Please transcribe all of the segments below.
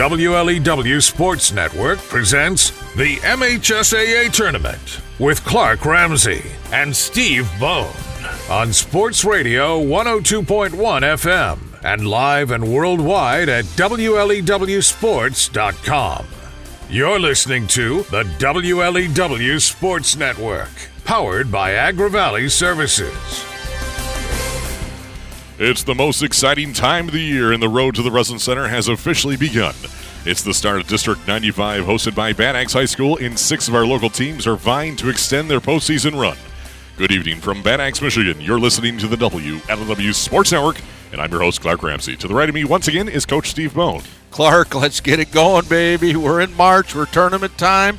WLEW Sports Network presents the MHSAA Tournament with Clark Ramsey and Steve Bone on Sports Radio 102.1 FM and live and worldwide at WLEWSports.com. You're listening to the WLEW Sports Network, powered by Agri Valley Services. It's the most exciting time of the year, and the road to the Breslin Center has officially begun. It's the start of District 95, hosted by Bad Axe High School, and six of our local teams are vying to extend their postseason run. Good evening from Bad Axe, Michigan. You're listening to the WLEW Sports Network, and I'm your host, Clark Ramsey. To the right of me, once again, is Coach Steve Bone. Clark, let's get it going, baby. We're in March. We're tournament time.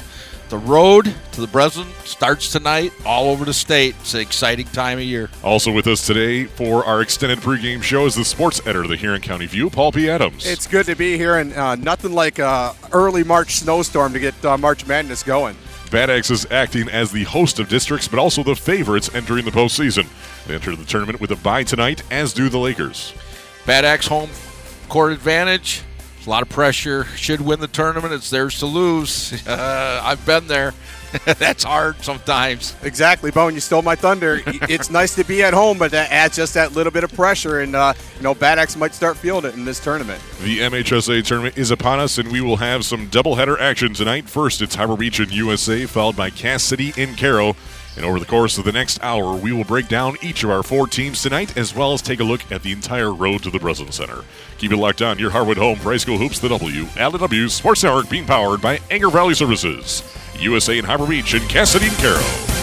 The road to the Breslin starts tonight all over the state. It's an exciting time of year. Also with us today for our extended pregame show is the sports editor of the Huron County View, Paul P. Adams. It's good to be here, and uh, nothing like a early March snowstorm to get uh, March Madness going. Bad Axe is acting as the host of districts, but also the favorites entering the postseason. They enter the tournament with a bye tonight, as do the Lakers. Bad Axe home court advantage. There's a lot of pressure. Should win the tournament. It's theirs to lose. Uh, I've been there. That's hard sometimes. Exactly, Bone. You stole my thunder. it's nice to be at home, but that adds just that little bit of pressure, and uh, you know, Bad Axe might start feeling it in this tournament. The MHSA tournament is upon us, and we will have some doubleheader action tonight. First, it's Harbor Beach in USA, followed by Cass City in Caro. And over the course of the next hour, we will break down each of our four teams tonight, as well as take a look at the entire road to the Breslin Center. Keep it locked on. Your Hardwood home for high school hoops, the W. LW Sports Network being powered by Agri Valley Services. USA and Harbor Beach and Cass City and Caro.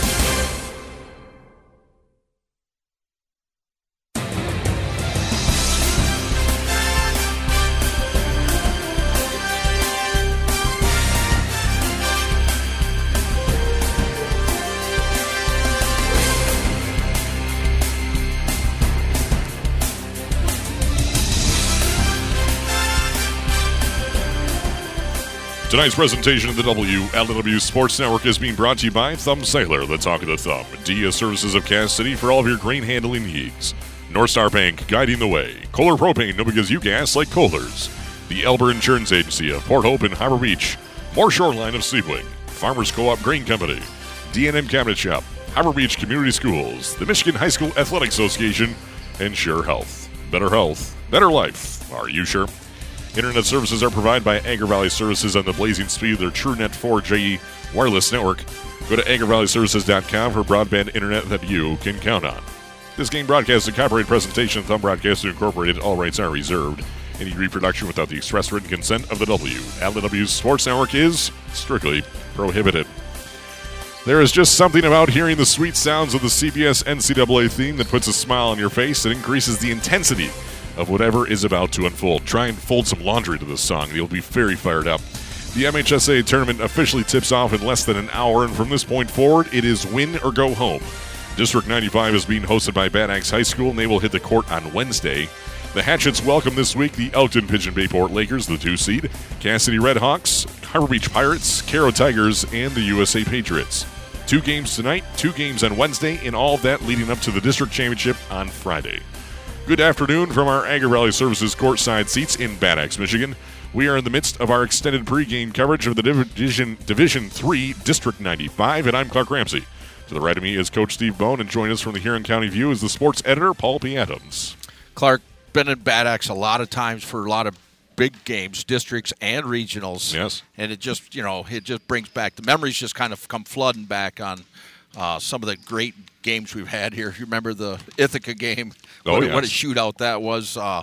Tonight's presentation of the WLW Sports Network is being brought to you by Thumb Sailor, the talk of the thumb, DIA Services of Cass City for all of your grain handling needs. North Star Bank guiding the way. Kohler Propane, no because you gas like Kohler's. The Elber Insurance Agency of Port Hope and Harbor Beach. More Shoreline of Sebewaing. Farmers Co-op Grain Company. DNM Cabinet Shop. Harbor Beach Community Schools. The Michigan High School Athletic Association. And Sure Health. Better health. Better life. Are you sure? Internet services are provided by Agri Valley Services on the blazing speed of their TrueNet 4G wireless network. Go to AgriValleyServices.com for broadband internet that you can count on. This game broadcast a copyright presentation Thumb Broadcasting Incorporated. All rights are reserved. Any reproduction without the express written consent of the W. LW Sports Network is strictly prohibited. There is just something about hearing the sweet sounds of the CBS NCAA theme that puts a smile on your face and increases the intensity of whatever is about to unfold. Try and fold some laundry to this song. You'll be very fired up. The MHSA tournament officially tips off in less than an hour, and from this point forward, it is win or go home. District 95 is being hosted by Bad Axe High School, and they will hit the court on Wednesday. The Hatchets welcome this week the Elkton Pigeon Bayport Lakers, the two seed, Cass City Redhawks, Harbor Beach Pirates, Caro Tigers, and the USA Patriots. Two games tonight, two games on Wednesday, and all that leading up to the district championship on Friday. Good afternoon from our Agri Valley Services courtside seats in Bad Axe, Michigan. We are in the midst of our extended pregame coverage of the Division Division 3 District 95, and I'm Clark Ramsey. To the right of me is Coach Steve Bone, and join us from the Huron County View is the sports editor, Paul P. Adams. Clark, been in Bad Axe a lot of times for a lot of big games, districts and regionals. Yes. And it just, you know, it just brings back the memories just kind of come flooding back on uh, some of the great games we've had here. You remember the Ithaca game? Oh, what, yes. what a shootout that was. Uh,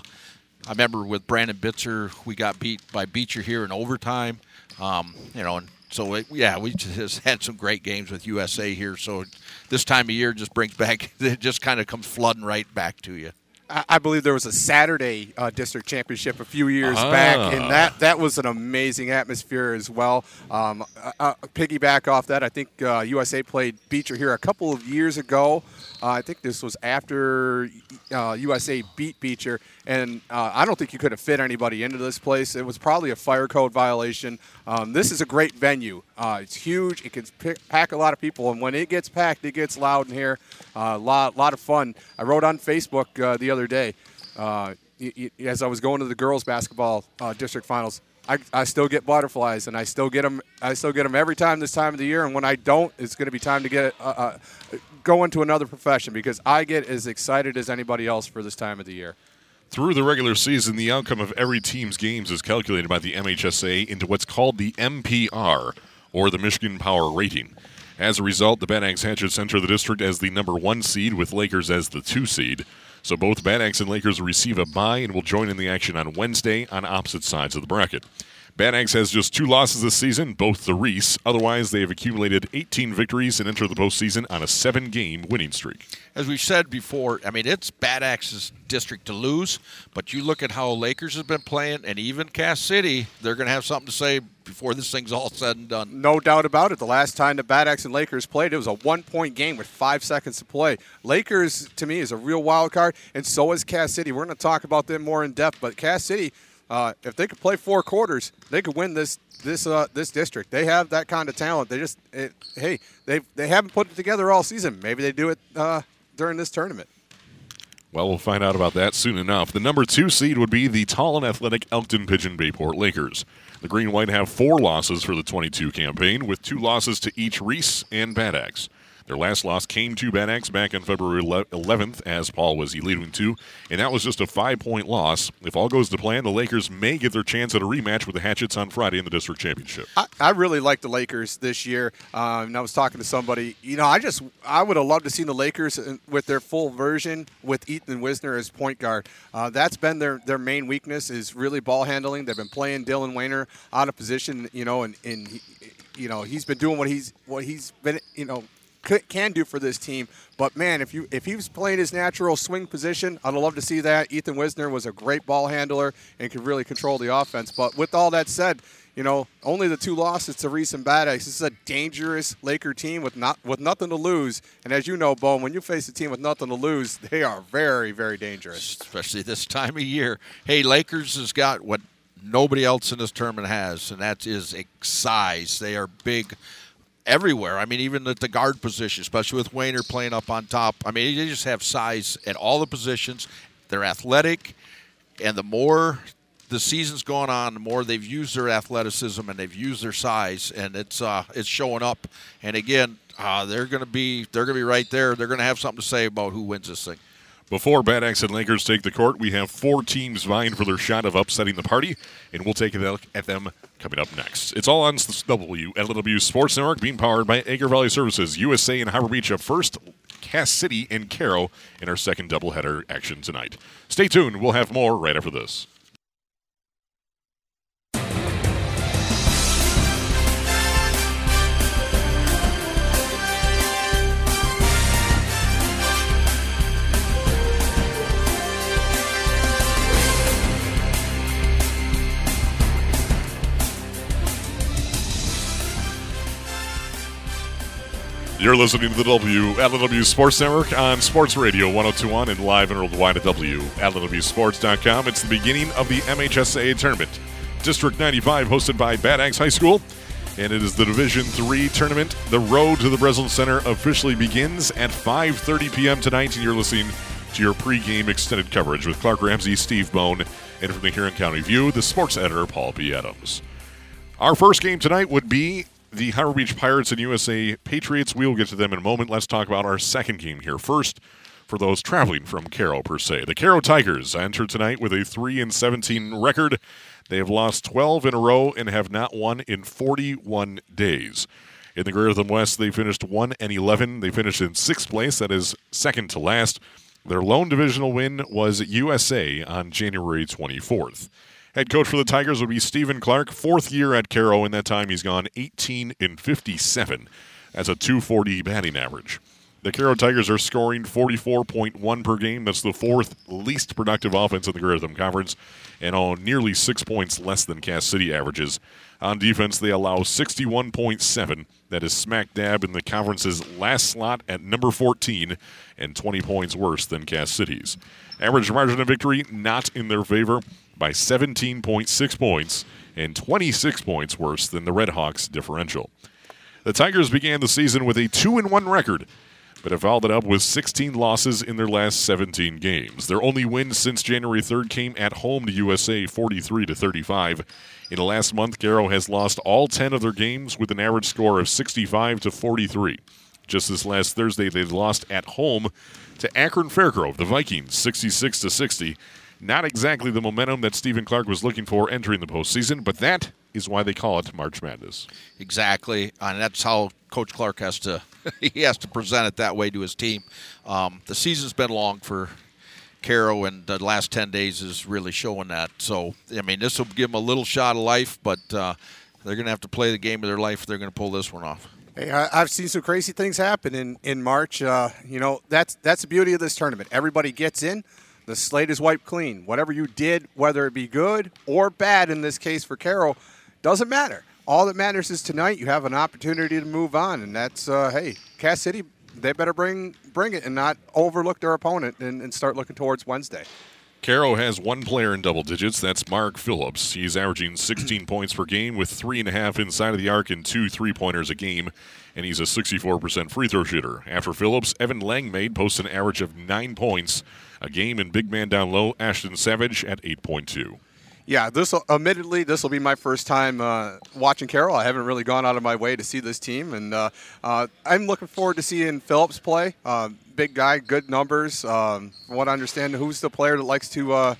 I remember with Brandon Bitzer, we got beat by Beecher here in overtime. Um, you know, and so it, yeah, we just had some great games with USA here. So this time of year just brings back, it just kind of comes flooding right back to you. I believe there was a Saturday uh, district championship a few years back, Ah. and that, that was an amazing atmosphere as well. Um, uh, uh, piggyback off that, I think uh, USA played Beecher here a couple of years ago. Uh, I think this was after uh, USA beat Beecher, and uh, I don't think you could have fit anybody into this place. It was probably a fire code violation. Um, this is a great venue. Uh, it's huge. It can pick, pack a lot of people, and when it gets packed, it gets loud in here. A lot, lot of fun. I wrote on Facebook uh, the other day uh, as I was going to the girls basketball uh, district finals. I, I still get butterflies, and I still get them. I still get them every time this time of the year. And when I don't, it's going to be time to get uh, uh, go into another profession because I get as excited as anybody else for this time of the year. Through the regular season, the outcome of every team's games is calculated by the MHSA into what's called the MPR, or the Michigan Power Rating. As a result, the Bad Axe Hatchets enter the district as the number one seed, with Lakers as the two seed. So both Bad Axe and Lakers receive a bye and will join in the action on Wednesday on opposite sides of the bracket. Bad Axe has just two losses this season, both the Reese. Otherwise, they have accumulated 18 victories and enter the postseason on a seven game winning streak. As we've said before, I mean, it's Bad Axe's district to lose, but you look at how Lakers has been playing, and even Cass City, they're going to have something to say before this thing's all said and done. No doubt about it. The last time the Bad Axe and Lakers played, it was a one point game with five seconds to play. Lakers, to me, is a real wild card, and so is Cass City. We're going to talk about them more in depth, but Cass City uh, if they could play four quarters, they could win this this uh, this district. They have that kind of talent. They just it, hey they they haven't put it together all season. Maybe they do it uh, during this tournament. Well, we'll find out about that soon enough. The number two seed would be the tall and athletic Elkton Pigeon Bayport Lakers. The Green White have four losses for the 22 campaign, with two losses to each Reese and Bad Axe. Their last loss came to Bad Axe back on February 11th, as Paul was leading to, and that was just a five point loss. If all goes to plan, the Lakers may get their chance at a rematch with the Hatchets on Friday in the district championship. I, I really like the Lakers this year. Um, and I was talking to somebody, you know, I just I would have loved to see the Lakers with their full version with Ethan Wisner as point guard. Uh, that's been their, their main weakness is really ball handling. They've been playing Dylan Wayner out of position, you know, and, and he, you know he's been doing what he's what he's been you know can do for this team. But man, if you if he was playing his natural swing position, I'd love to see that. Ethan Wisner was a great ball handler and could really control the offense. But with all that said, you know, only the two losses to Reese and Bad Axe. This is a dangerous Laker team with not with nothing to lose. And as you know, Bone, when you face a team with nothing to lose, they are very, very dangerous. Especially this time of year. Hey, Lakers has got what nobody else in this tournament has, and that is size. They are big everywhere. I mean, even at the guard position, especially with Wayner playing up on top. I mean, they just have size at all the positions. They're athletic, and the more the season's gone on, the more they've used their athleticism and they've used their size, and it's uh, it's showing up. And again, uh, they're going to be they're going to be right there. They're going to have something to say about who wins this thing. Before Bad Axe and Lakers take the court, we have four teams vying for their shot of upsetting the party, and we'll take a look at them coming up next. It's all on WLW Sports Network, being powered by Agri Valley Services, USA and Harbor Beach up first, Cass City and Caro in our second doubleheader action tonight. Stay tuned. We'll have more right after this. You're listening to the W, WLW Sports Network on Sports Radio 1021 and live and worldwide at WLWSports.com. It's the beginning of the MHSAA tournament. District 95 hosted by Bad Axe High School. And it is the Division 3 tournament. The road to the Breslin Center officially begins at 5.30 p.m. tonight. And you're listening to your pregame extended coverage with Clark Ramsey, Steve Bone, and from the Huron County View, the sports editor, Paul P. Adams. Our first game tonight would be the Harbor Beach Pirates and USA Patriots. We will get to them in a moment. Let's talk about our second game here first. For those traveling from Caro per se, the Caro Tigers enter tonight with a three and seventeen record. They have lost twelve in a row and have not won in forty-one days. In the Greater West, they finished one and eleven. They finished in sixth place. That is second to last. Their lone divisional win was USA on January 24th. Head coach for the Tigers would be Stephen Clark, fourth year at Caro. In that time, he's gone 18 and 57. That's a 240 batting average. The Caro Tigers are scoring 44.1 per game. That's the fourth least productive offense in the Greater Thumb Conference, and on nearly six points less than Cass City averages. On defense, they allow 61.7. That is smack dab in the conference's last slot at number 14, and 20 points worse than Cass City's. Average margin of victory not in their favor by 17.6 points and 26 points worse than the Red Hawks differential. The Tigers began the season with a 2 1 record, but have followed it up with 16 losses in their last 17 games. Their only win since January 3rd came at home to USA 43 to 35. In the last month, Caro has lost all 10 of their games with an average score of 65 to 43. Just this last Thursday, they lost at home to Akron Fairgrove, the Vikings, 66 to 60. Not exactly the momentum that Stephen Clark was looking for entering the postseason, but that is why they call it March Madness. Exactly, and that's how Coach Clark has to he has to present it that way to his team. Um, the season's been long for Caro, and the last ten days is really showing that. So, I mean, this will give them a little shot of life, but uh, they're going to have to play the game of their life if they're going to pull this one off. Hey, I, have seen some crazy things happen in in March. Uh, you know, that's that's the beauty of this tournament. Everybody gets in. The slate is wiped clean. Whatever you did, whether it be good or bad in this case for Caro, doesn't matter. All that matters is tonight you have an opportunity to move on, and that's uh, hey, Cass City. They better bring bring it and not overlook their opponent and, and start looking towards Wednesday. Caro has one player in double digits. That's Mark Phillips. He's averaging 16 points per game with three and a half inside of the arc and two three pointers a game, and he's a 64% free throw shooter. After Phillips, Evan Langmaid posts an average of nine points a game, and big man down low, Ashton Savage at 8.2. Yeah, this admittedly this will be my first time uh, watching Caro. I haven't really gone out of my way to see this team, and uh, uh, I'm looking forward to seeing Phillips play. Uh, big guy, good numbers. Um, from what I understand, who's the player that likes to uh,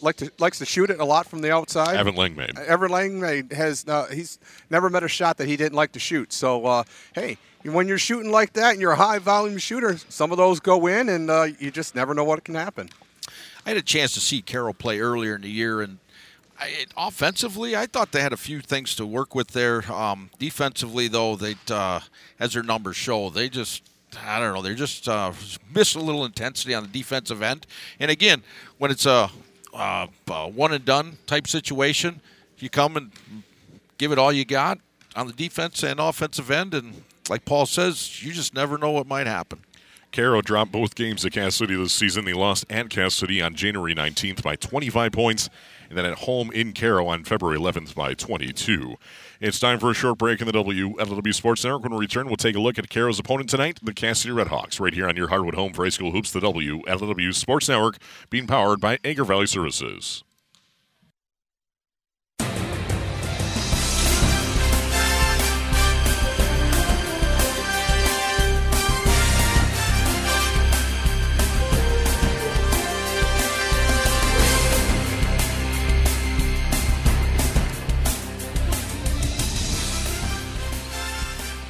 like to likes to shoot it a lot from the outside? Evan Langmaid. Evan Langmaid has uh, he's never met a shot that he didn't like to shoot. So hey, when you're shooting like that and you're a high volume shooter, some of those go in, and you just never know what can happen. I had a chance to see Caro play earlier in the year, and I, offensively, I thought they had a few things to work with there. Um, defensively, though, they uh, as their numbers show, they just I don't know, they're just uh, miss a little intensity on the defensive end. And again, when it's a, a one and done type situation, you come and give it all you got on the defense and offensive end, and like Paul says, you just never know what might happen. Caro dropped both games at Cass City this season. They lost at Cass City on January 19th by 25 points and then at home in Caro on February 11th by 22. It's time for a short break in the WLW Sports Network. When we return, we'll take a look at Caro's opponent tonight, the Cass City Redhawks, right here on your Hardwood home for high school hoops, the WLW Sports Network, being powered by Agri Valley Services.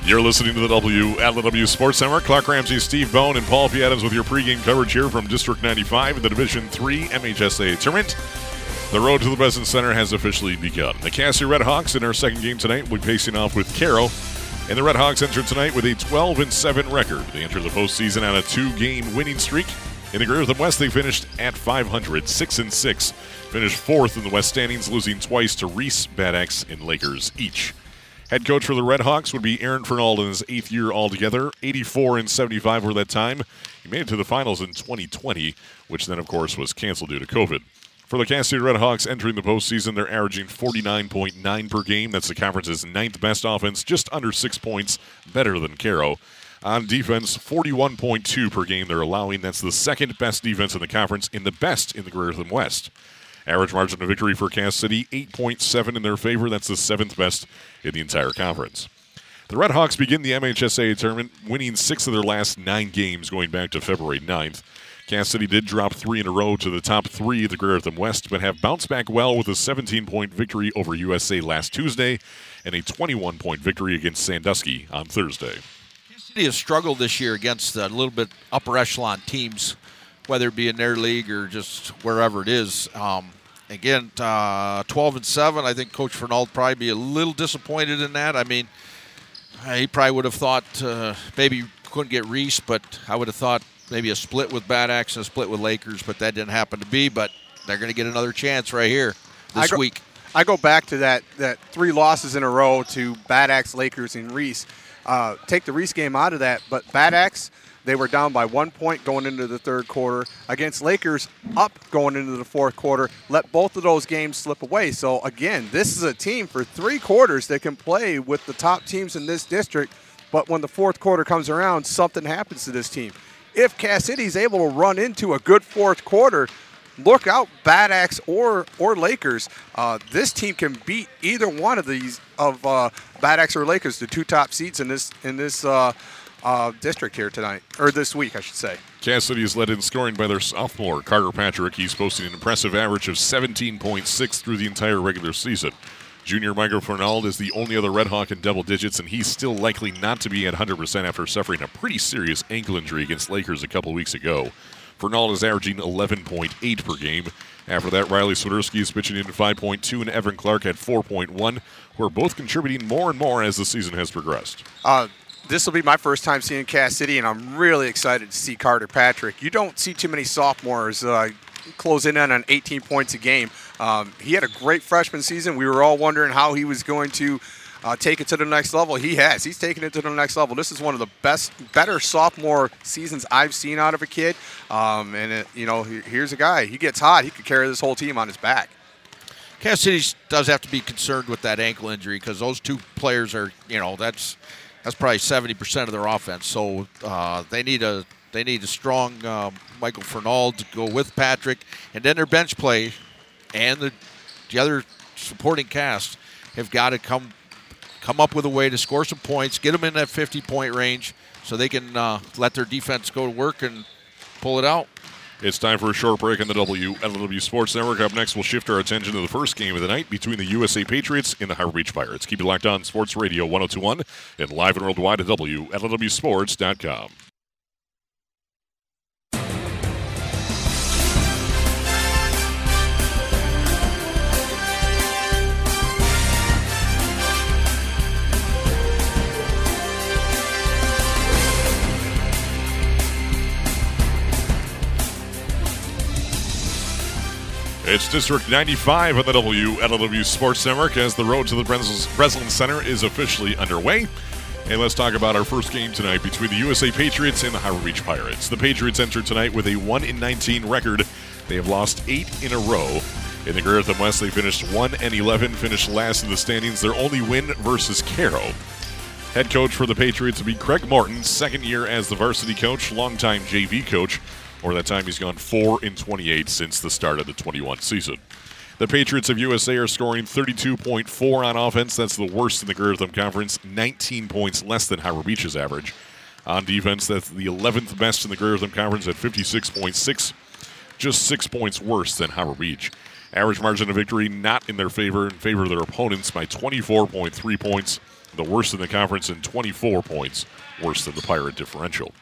You're listening to the W at the W Sports Network. Clark Ramsey, Steve Bone, and Paul P. Adams with your pregame coverage here from District 95 in the Division 3 MHSA tournament. The road to the Breslin Center has officially begun. The Cass City Redhawks in our second game tonight will be facing off with Caro. And the Redhawks enter tonight with a 12 and 7 record. They enter the postseason on a two-game winning streak. In the Greater West, they finished at 500, 6 and 6. Finished fourth in the West standings, losing twice to Reese, Bad Axe, and Lakers each. Head coach for the Red Hawks would be Aaron Fernald in his eighth year altogether. 84 and 75 were that time. He made it to the finals in 2020, which then, of course, was canceled due to COVID. For the Cass City Red Hawks entering the postseason, they're averaging 49.9 per game. That's the conference's ninth best offense, just under six points better than Caro. On defense, 41.2 per game they're allowing. That's the second best defense in the conference in the best in the Greater West. Average margin of victory for Cass City, 8.7 in their favor. That's the seventh best in the entire conference. The Red Hawks begin the MHSA tournament winning six of their last nine games going back to February 9th. Cass City did drop three in a row to the top three of the Greater Thumb West, but have bounced back well with a 17 point victory over USA last Tuesday and a 21 point victory against Sandusky on Thursday. Cass City has struggled this year against a little bit upper echelon teams, whether it be in their league or just wherever it is. Um, again, uh, 12 and 7. I think Coach Fernald probably be a little disappointed in that. I mean, he probably would have thought uh, maybe couldn't get Reese, but I would have thought maybe a split with Bad Axe and a split with Lakers, but that didn't happen to be. But they're going to get another chance right here this I go, week. I go back to that that three losses in a row to Bad Axe, Lakers, and Reese. Uh, take the Reese game out of that, but Bad Axe – they were down by one point going into the third quarter. Against Lakers, up going into the fourth quarter. Let both of those games slip away. So, again, this is a team for three quarters that can play with the top teams in this district but when the fourth quarter comes around, something happens to this team. If Cass is able to run into a good fourth quarter, look out, Bad Axe or or Lakers. Uh, this team can beat either one of these of uh, Bad Axe or Lakers, the two top seeds in this in this uh, uh, district here tonight or this week, I should say. Cass City is led in scoring by their sophomore Carter Patrick. He's posting an impressive average of 17.6 through the entire regular season. Junior Michael Fernald is the only other Red Hawk in double digits, and he's still likely not to be at 100% after suffering a pretty serious ankle injury against Lakers a couple weeks ago. Fernald is averaging 11.8 per game. After that, Riley Swiderski is pitching in 5.2, and Evan Clark at 4.1, who are both contributing more and more as the season has progressed. Uh, this will be my first time seeing Cass City, and I'm really excited to see Carter Patrick. You don't see too many sophomores uh, closing in on 18 points a game. Um, he had a great freshman season. We were all wondering how he was going to uh, take it to the next level. He has. He's taken it to the next level. This is one of the best, better sophomore seasons I've seen out of a kid. Um, and it, you know, here's a guy. He gets hot. He could carry this whole team on his back. Cass City does have to be concerned with that ankle injury because those two players are, you know, that's that's probably seventy percent of their offense. So uh, they need a they need a strong um, Michael Fernald to go with Patrick, and then their bench play and the the other supporting cast have got to come come up with a way to score some points, get them in that 50 point range so they can uh, let their defense go to work and pull it out. It's time for a short break on the WLW Sports Network. Up next, we'll shift our attention to the first game of the night between the USA Patriots and the Harbor Beach Pirates. Keep it locked on Sports Radio 1021 and live and worldwide at WLWSports.com. It's District 95 on the WLW Sports Network as the road to the Breslin Center is officially underway. And let's talk about our first game tonight between the USA Patriots and the Harbor Beach Pirates. The Patriots enter tonight with a 1 in 19 record. They have lost eight in a row. In the Greater Thumb West, they finished 1 and 11, finished last in the standings. Their only win versus Caro. Head coach for the Patriots will be Craig Morton, second year as the varsity coach, longtime JV coach. Or that time he's gone 4 in 28 since the start of the 21 season. The Patriots of USA are scoring 32.4 on offense. That's the worst in the Greater Thumb Conference, 19 points less than Harbor Beach's average. On defense, that's the 11th best in the Greater Thumb Conference at 56.6, just six points worse than Harbor Beach. Average margin of victory not in their favor, in favor of their opponents by 24.3 points, the worst in the conference, and 24 points worse than the Pirate differential.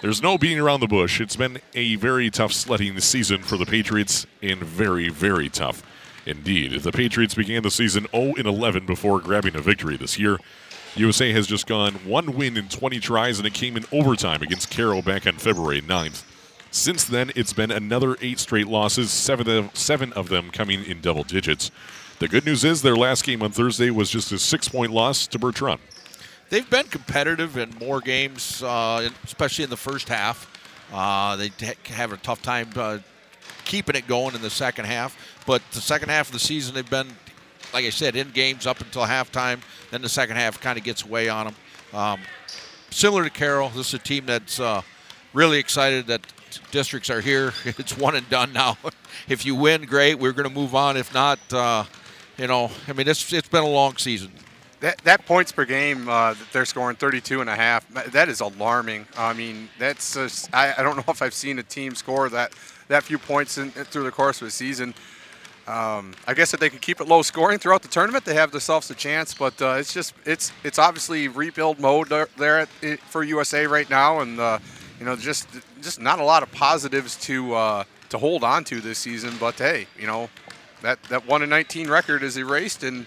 There's no beating around the bush. It's been a very tough sledding season for the Patriots, and very, very tough indeed. The Patriots began the season 0 11 before grabbing a victory this year. USA has just gone one win in 20 tries, and it came in overtime against Caro back on February 9th. Since then, it's been another eight straight losses, seven of, seven of them coming in double digits. The good news is their last game on Thursday was just a six point loss to Bertrand they've been competitive in more games, uh, especially in the first half. Uh, they have a tough time uh, keeping it going in the second half. But the second half of the season, they've been, like I said, in games up until halftime. Then the second half kind of gets away on them. Um, similar to Caro, this is a team that's uh, really excited that districts are here. It's one and done now. if you win, great. We're going to move on. If not, uh, you know, I mean, it's it's been a long season that, that points per game uh, that they're scoring 32 and a half that is alarming. I mean that's just, I, I, don't know if i've seen a team score that that few points in, through the course of a season. Um, i guess if they can keep it low scoring throughout the tournament they have themselves a chance but uh, it's just it's it's obviously rebuild mode there, at, for usa right now and uh, you know just just not a lot of positives to uh, to hold on to this season but hey you know that that 1 in 19 record is erased and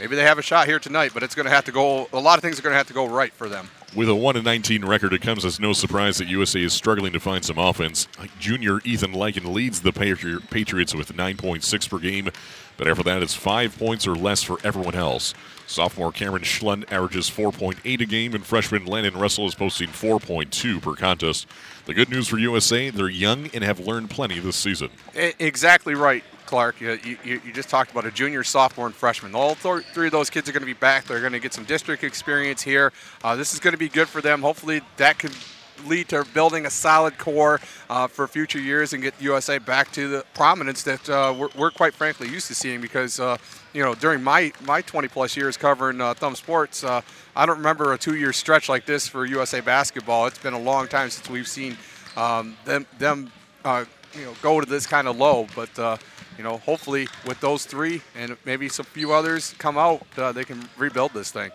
maybe they have a shot here tonight, but it's going to have to go. A lot of things are going to have to go right for them. With a 1 19 record, it comes as no surprise that USA is struggling to find some offense. Uh, junior Ethan Lycan leads the Patriots with 9.6 per game, but after that, it's five points or less for everyone else. Sophomore Cameron Schlund averages 4.8 a game, and freshman Landon Russell is posting 4.2 per contest. The good news for USA, they're young and have learned plenty this season. Exactly right. Clark, you, you, you just talked about a junior, sophomore, and freshman. All th- three of those kids are going to be back. They're going to get some district experience here. Uh, this is going to be good for them. Hopefully, that could lead to building a solid core uh, for future years and get USA back to the prominence that uh, we're, we're, quite frankly used to seeing because uh, you know during my my 20 plus years covering uh, thumb sports uh, I don't remember a two year stretch like this for USA basketball it's been a long time since we've seen um, them them uh, you know go to this kind of low but you know hopefully with those three and maybe some few others come out they can rebuild this thing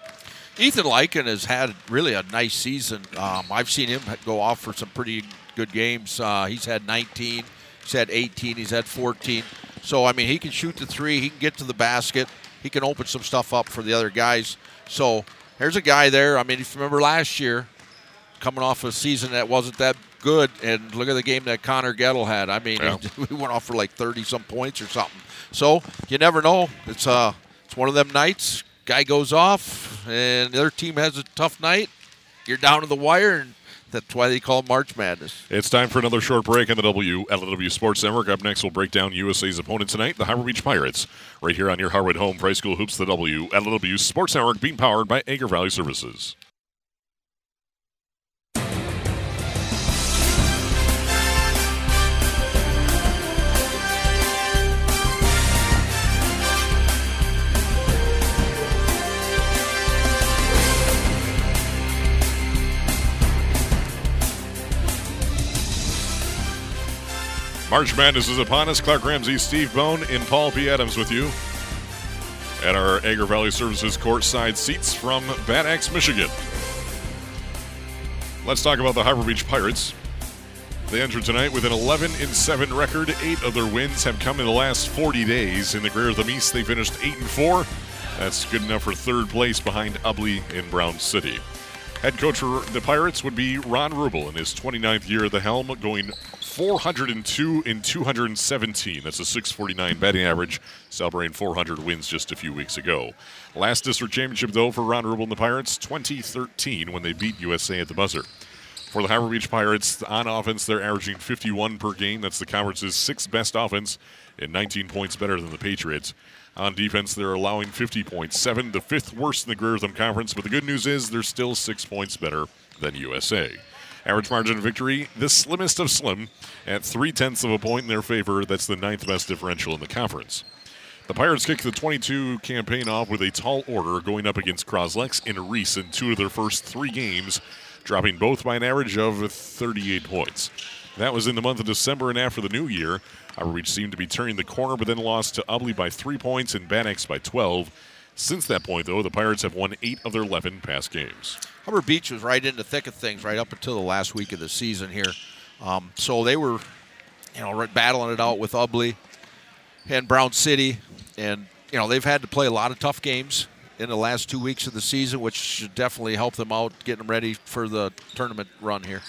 Ethan Lycan has had really a nice season. Um, I've seen him go off for some pretty good games. Uh, he's had 19, he's had 18, he's had 14. So I mean, he can shoot the three, he can get to the basket, he can open some stuff up for the other guys. So there's a guy there. I mean, if you remember last year, coming off a season that wasn't that good, and look at the game that Connor Gettle had. I mean, yeah. he went off for like 30 some points or something. So you never know. It's uh, it's one of them nights guy goes off and the other team has a tough night, you're down to the wire, and that's why they call March Madness. It's time for another short break on the WLW Sports Network. Up next, we'll break down USA's opponent tonight, the Harbor Beach Pirates, right here on your Hardwood home. for High School Hoops, the WLW Sports Network, being powered by Agri Valley Services. March Madness is upon us. Clark Ramsey, Steve Bone, and Paul P. Adams with you at our Agri Valley Services courtside seats from Bad Axe, Michigan. Let's talk about the Harbor Beach Pirates. They entered tonight with an 11 7 record. Eight of their wins have come in the last 40 days. In the of the East, they finished 8 and 4. That's good enough for third place behind Ubly in Brown City. Head coach for the Pirates would be Ron Rubel in his 29th year at the helm, going 402 in 217. That's a 649 batting average, celebrating 400 wins just a few weeks ago. Last district championship, though, for Ron Rubel and the Pirates, 2013, when they beat USA at the buzzer. For the Harbor Beach Pirates, on offense, they're averaging 51 per game. That's the conference's sixth best offense and 19 points better than the Patriots. On defense, they're allowing 50.7, the fifth worst in the Greer Conference, but the good news is they're still six points better than USA. Average margin of victory, the slimmest of slim, at three tenths of a point in their favor. That's the ninth best differential in the conference. The Pirates kicked the 22 campaign off with a tall order going up against Croslex and Reese in two of their first three games, dropping both by an average of 38 points. That was in the month of December and after the new year. Beach seemed to be turning the corner, but then lost to Ubly by three points and Axe by 12. Since that point, though, the Pirates have won eight of their 11 past games. Harbor Beach was right in the thick of things right up until the last week of the season here. Um, so they were, you know, battling it out with Ubly and Brown City, and you know they've had to play a lot of tough games in the last two weeks of the season, which should definitely help them out, getting them ready for the tournament run here.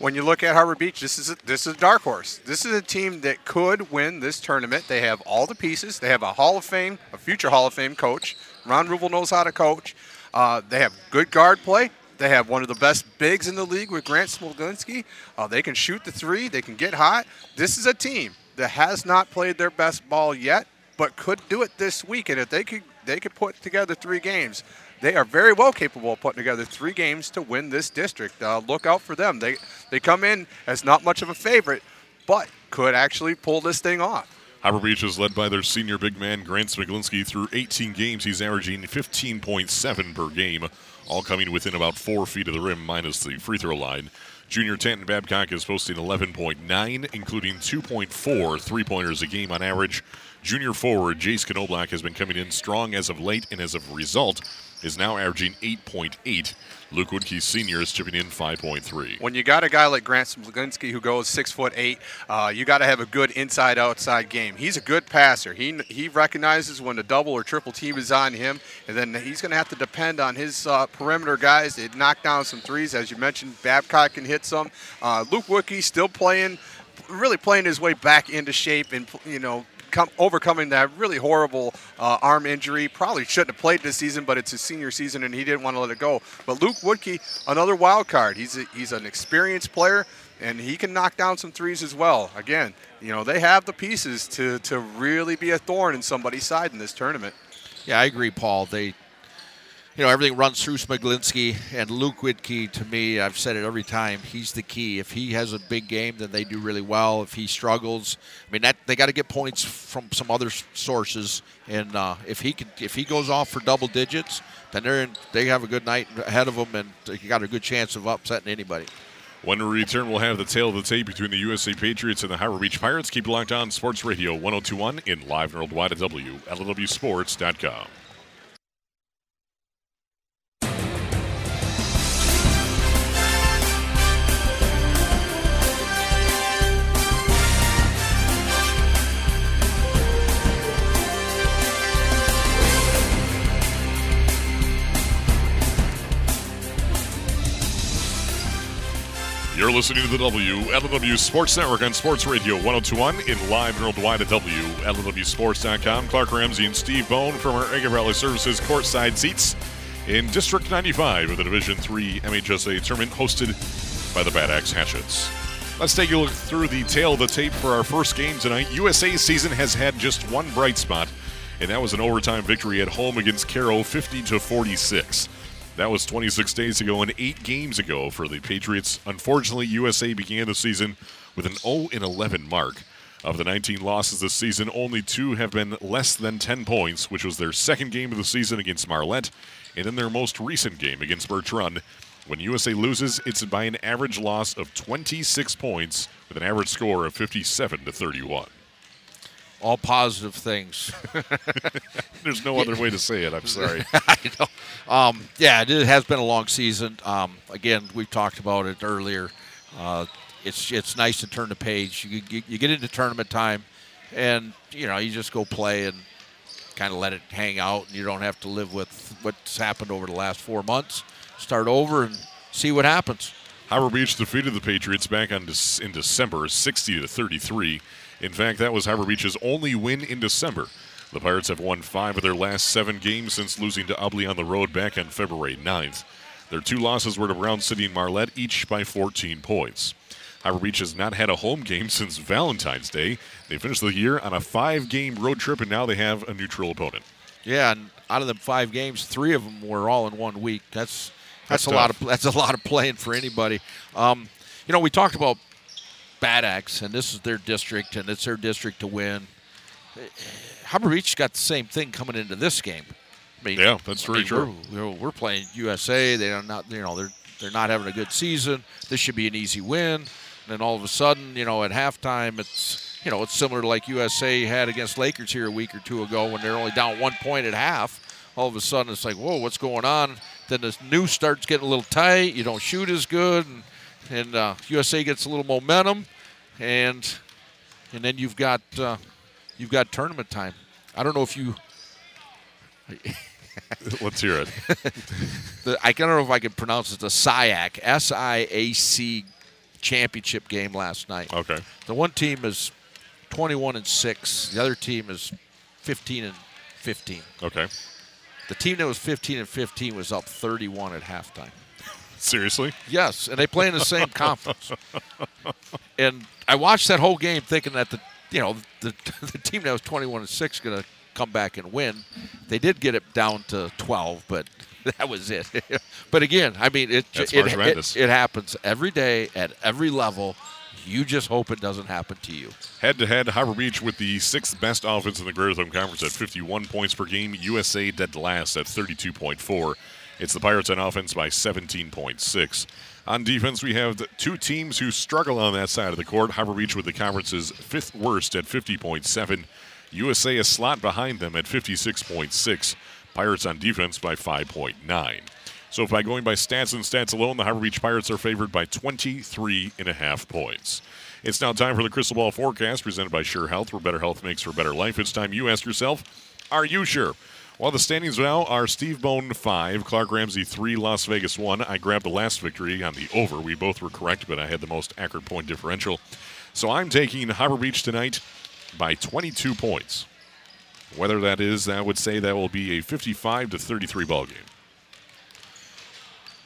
When you look at Harbor Beach, this is a, this is a dark horse. This is a team that could win this tournament. They have all the pieces. They have a Hall of Fame, a future Hall of Fame coach. Ron Rubel knows how to coach. Uh, they have good guard play. They have one of the best bigs in the league with Grant Smolinski. Uh, they can shoot the three. They can get hot. This is a team that has not played their best ball yet, but could do it this week. And if they could, they could put together three games. They are very well capable of putting together three games to win this district. Uh, look out for them. They they come in as not much of a favorite, but could actually pull this thing off. Harbor Beach is led by their senior big man, Grant Smiglinski. Through 18 games, he's averaging 15.7 per game all coming within about four feet of the rim, minus the free throw line. Junior Tanton Babcock is posting 11.9, including 2.4 three pointers a game on average. Junior forward Jace Knoblauch has been coming in strong as of late, and as a result, is now averaging 8.8 Luke Woodkey Sr. is chipping in 5.3. When you got a guy like Grant Smolinski who goes six foot eight, uh, you got to have a good inside-outside game. He's a good passer. He he recognizes when a double or triple team is on him, and then he's going to have to depend on his uh, perimeter guys to knock down some threes. As you mentioned, Babcock can hit some. Uh, Luke Woodkey still playing, really playing his way back into shape, and you know overcoming that really horrible uh, arm injury. Probably shouldn't have played this season, but it's his senior season and he didn't want to let it go. But Luke Woodkey, another wild card. He's a, he's an experienced player. and he can knock down some threes as well. Again, you know they have the pieces to to really be a thorn in somebody's side in this tournament. Yeah, I agree, Paul. They you know, everything runs through Smiglinski and Luke Whitkey. To me, I've said it every time. He's the key. If he has a big game, then they do really well. If he struggles, I mean, that they got to get points from some other sources. And uh, if he can, if he goes off for double digits, then they're in, they have a good night ahead of them, and they got a good chance of upsetting anybody. When we return, we'll have the tail of the tape between the USA Patriots and the Harbor Beach Pirates. Keep locked on Sports Radio 1021 in live worldwide at WLWSports.com. You're listening to the WLW Sports Network on Sports Radio 1021 in live worldwide at WLWSports.com. Clark Ramsey and Steve Bone from our Agri Valley Services courtside seats in District 95 of the Division 3 MHSA tournament hosted by the Bad Axe Hatchets. Let's take a look through the tail of the tape for our first game tonight. USA's season has had just one bright spot, and that was an overtime victory at home against Caro 50 to 46. That was 26 days ago and eight games ago for the Patriots. Unfortunately, USA began the season with an 0 11 mark. Of the 19 losses this season, only two have been less than 10 points, which was their second game of the season against Marlette, and in their most recent game against Bertrand. When USA loses, it's by an average loss of 26 points with an average score of 57 to 31 all positive things. There's no other way to say it. I'm sorry. I know. Um, yeah, it has been a long season. Um, again, we talked about it earlier. Uh, it's it's nice to turn the page. You, you, you, get into tournament time, and you know you just go play and kind of let it hang out, and you don't have to live with what's happened over the last four months. Start over and see what happens. Harbor Beach defeated the Patriots back on in December, 60 to 33. In fact, that was Harbor Beach's only win in December. The Pirates have won five of their last seven games since losing to Ubly on the road back on February 9th. Their two losses were to Brown City and Marlette, each by 14 points. Harbor Beach has not had a home game since Valentine's Day. They finished the year on a five game road trip, and now they have a neutral opponent. Yeah, and out of the five games, three of them were all in one week. That's that's, that's a tough. lot of that's a lot of playing for anybody. Um, you know, we talked about Bad Axe, and this is their district, and it's their district to win. Harbor Beach got the same thing coming into this game. I mean, yeah, that's very I mean, true. We're, we're, playing USA. They're not, you know, they're they're not having a good season. This should be an easy win. And then all of a sudden, you know, at halftime, it's you know, it's similar to like USA had against Lakers here a week or two ago when they're only down one point at half. All of a sudden, it's like, whoa, what's going on? Then the news starts getting a little tight. You don't shoot as good, and and uh, USA gets a little momentum, and and then you've got uh, you've got tournament time. I don't know if you. Let's hear it. the, I don't know if I can pronounce it. The SIAC S I A C championship game last night. Okay. The one team is 21 and six. The other team is 15 and 15. Okay. The team that was 15 and 15 was up 31 at halftime. Seriously? Yes, and they play in the same conference. And I watched that whole game thinking that the you know the the team that was 21 and six going to come back and win. They did get it down to 12, but that was it. but again, I mean it it, it, it happens every day at every level. You just hope it doesn't happen to you. Head to head, Harbor Beach with the sixth best offense in the Greater Thumb Conference at 51 points per game. USA dead last at 32.4. It's the Pirates on offense by 17.6. On defense, we have two teams who struggle on that side of the court. Harbor Beach with the conference's fifth worst at 50.7. USA a slot behind them at 56.6. Pirates on defense by 5.9. So if by going by stats and stats alone, the Harbor Beach Pirates are favored by 23 and a half points. It's now time for the Crystal Ball Forecast presented by Sure Health, where better health makes for better life. It's time you ask yourself, are you sure? Well, the standings now are Steve Bone 5, Clark Ramsey 3, Las Vegas 1. I grabbed the last victory on the over. We both were correct, but I had the most accurate point differential. So I'm taking Harbor Beach tonight by 22 points. Whether that is, I would say that will be a 55 to 33 ball game.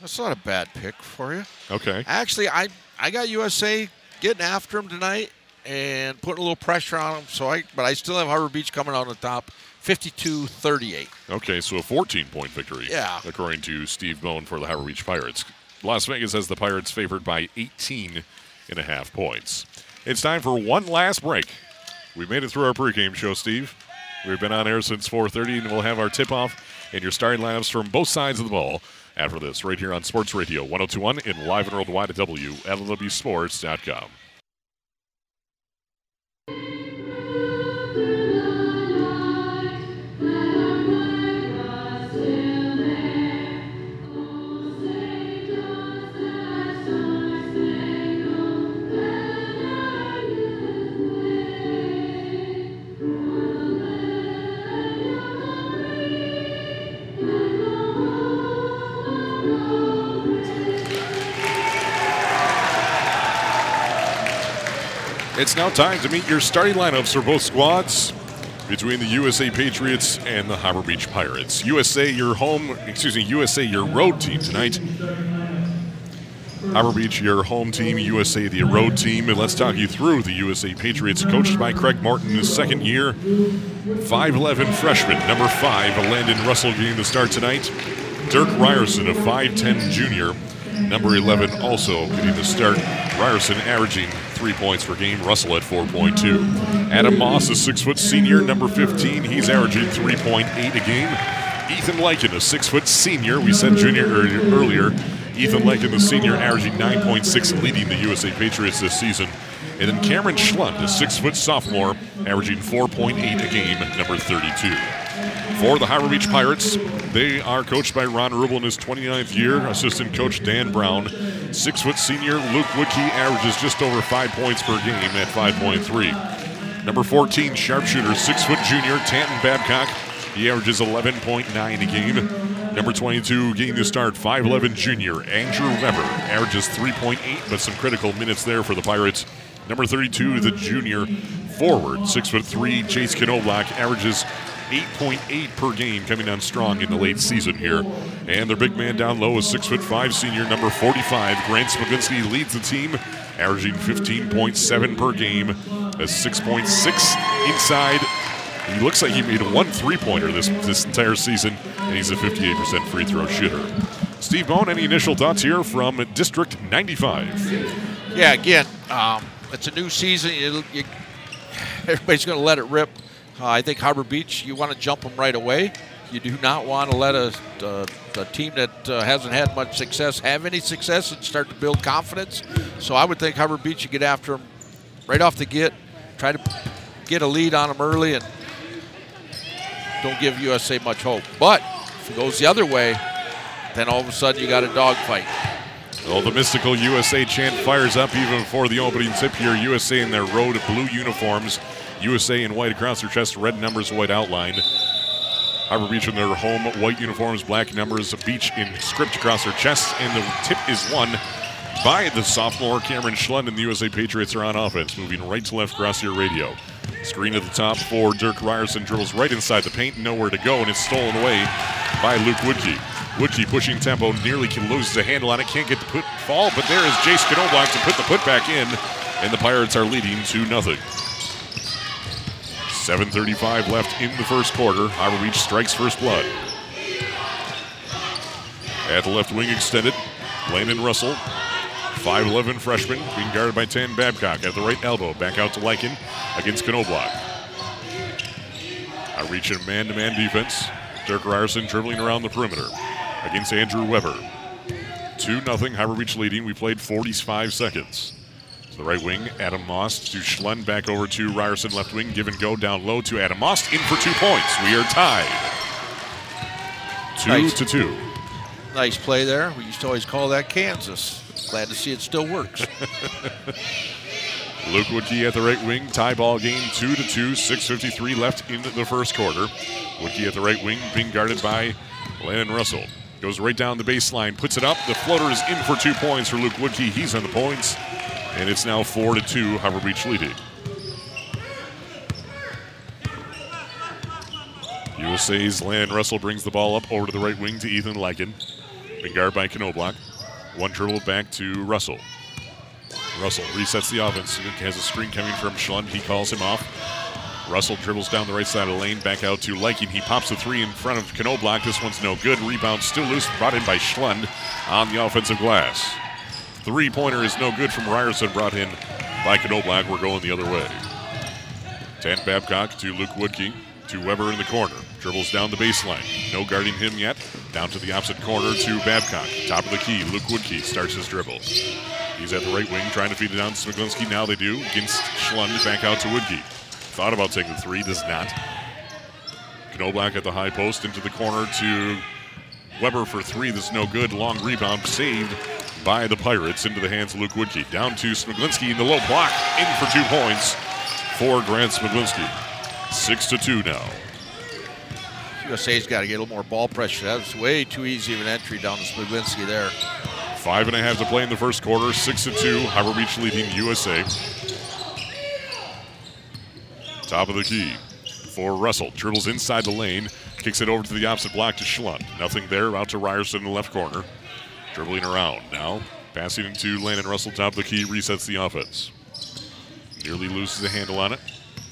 That's not a bad pick for you. Okay. Actually, I I got USA getting after them tonight and putting a little pressure on them. So I, but I still have Harbor Beach coming out on top. 52 38. Okay, so a 14 point victory. Yeah. According to Steve Bone for the Harbor Beach Pirates. Las Vegas has the Pirates favored by 18 and a half points. It's time for one last break. We've made it through our pregame show, Steve. We've been on air since 4:30, and we'll have our tip-off and your starting lineups from both sides of the ball after this, right here on Sports Radio 102.1 and live and worldwide at WLWSports.com. It's now time to meet your starting lineups for both squads between the USA Patriots and the Harbor Beach Pirates. USA, your home, excuse me, USA, your road team tonight. Harbor Beach, your home team, USA, the road team. And let's talk you through the USA Patriots, coached by Craig Martin, his second year. 5'11 freshman, number five, Landon Russell getting the start tonight. Dirk Ryerson, a 5'10 junior, number 11, also getting the start. Ryerson averaging three points per game. Russell at 4.2. Adam Moss, a six foot senior, number 15. He's averaging 3.8 a game. Ethan Lykin, a six foot senior. We said junior earlier. Ethan Lykin, the senior, averaging 9.6, leading the USA Patriots this season. And then Cameron Schlund, a six foot sophomore, averaging 4.8 a game, number 32. For the Harbor Beach Pirates, they are coached by Ron Rubel in his 29th year. Assistant coach Dan Brown. Six foot senior Luke Woodkey averages just over five points per game at 5.3. Number 14, sharpshooter, six foot junior Tanton Babcock. He averages 11.9 a game. Number 22, getting the start, 5'11 junior Andrew Weber averages 3.8, but some critical minutes there for the Pirates. Number 32, the junior forward, 6'3 Jace Knoblauch averages 8.8 per game coming on strong in the late season here. And their big man down low is 6'5 senior number 45. Grant Smiglinski leads the team, averaging 15.7 per game. A 6.6 inside. He looks like he made one three pointer this, this entire season, and he's a 58% free throw shooter. Steve Bone, any initial thoughts here from District 95? Yeah, again, um, it's a new season. You, everybody's going to let it rip. Uh, I think Harbor Beach, you want to jump them right away. You do not want to let a, a, a team that uh, hasn't had much success have any success and start to build confidence. So I would think Harbor Beach, you get after them right off the get, try to get a lead on them early, and don't give USA much hope. But if it goes the other way, then all of a sudden you got a dogfight. Well, the mystical USA chant fires up even before the opening tip here. USA in their road blue uniforms. USA in white across their chest, red numbers, white outline. Harbor Beach in their home white uniforms, black numbers, Beach in script across their chests, and the tip is won by the sophomore Cameron Schlund, and the USA Patriots are on offense, moving right to left across your radio. Screen at the top for Dirk Ryerson, dribbles right inside the paint, nowhere to go, and it's stolen away by Luke Woodkey. Woodkey pushing tempo, nearly loses a handle on it, can't get the put fall, but there is Jace Knoblauch to put the put back in, and the Pirates are leading 2 0. 7.35 left in the first quarter. Harbor Beach strikes first blood. At the left wing extended, Landon Russell, 5'11 freshman, being guarded by Tan Babcock at the right elbow. Back out to Lykin against Knoblauch. Harbor Beach in man to man defense. Dirk Ryerson dribbling around the perimeter against Andrew Weber. 2 0, Harbor Beach leading. We played 45 seconds. To the right wing, Adam Moss to Schlund back over to Ryerson left wing. Give and go down low to Adam Moss. In for two points. We are tied. Two Nice. to two. Nice play there. We used to always call that Kansas. Glad to see it still works. Luke Woodkey at the right wing. Tie ball game two to two. 6.53 left in the first quarter. Woodkey at the right wing being guarded by Landon Russell. Goes right down the baseline, puts it up. The floater is in for two points for Luke Woodkey. He's on the points. And it's now four to two, Harbor Beach leading. USA's Landon Russell brings the ball up over to the right wing to Ethan Lykin. Been guarded by Knoblauch. One dribble back to Russell. Russell resets the offense. He Has a screen coming from Schlund. He calls him off. Russell dribbles down the right side of the lane, back out to Lykin. He pops the three in front of Knoblauch. This one's no good. Rebound still loose, brought in by Schlund on the offensive glass. Three pointer is no good from Ryerson, brought in by Knoblauch. We're going the other way. Tan Babcock to Luke Woodkey to Weber in the corner. Dribbles down the baseline. No guarding him yet. Down to the opposite corner to Babcock. Top of the key. Luke Woodkey starts his dribble. He's at the right wing trying to feed it down to Smiglinski. Now they do. Against Schlund. Back out to Woodkey. Thought about taking the three. Does not. Knoblauch at the high post into the corner to Weber for three. This is no good. Long rebound saved by the Pirates into the hands of Luke Woodkey. Down to Smiglinski in the low block. In for two points for Grant Smiglinski. Six to two now. USA's got to get a little more ball pressure. That was way too easy of an entry down to Smiglinski there. Five and a half to play in the first quarter. Six to two. Harbor Beach leading USA. Top of the key for Russell. Dribbles inside the lane. Kicks it over to the opposite block to Schlund. Nothing there. Out to Ryerson in the left corner. Dribbling around. Now passing into Landon Russell. Top of the key. Resets the offense. Nearly loses the handle on it.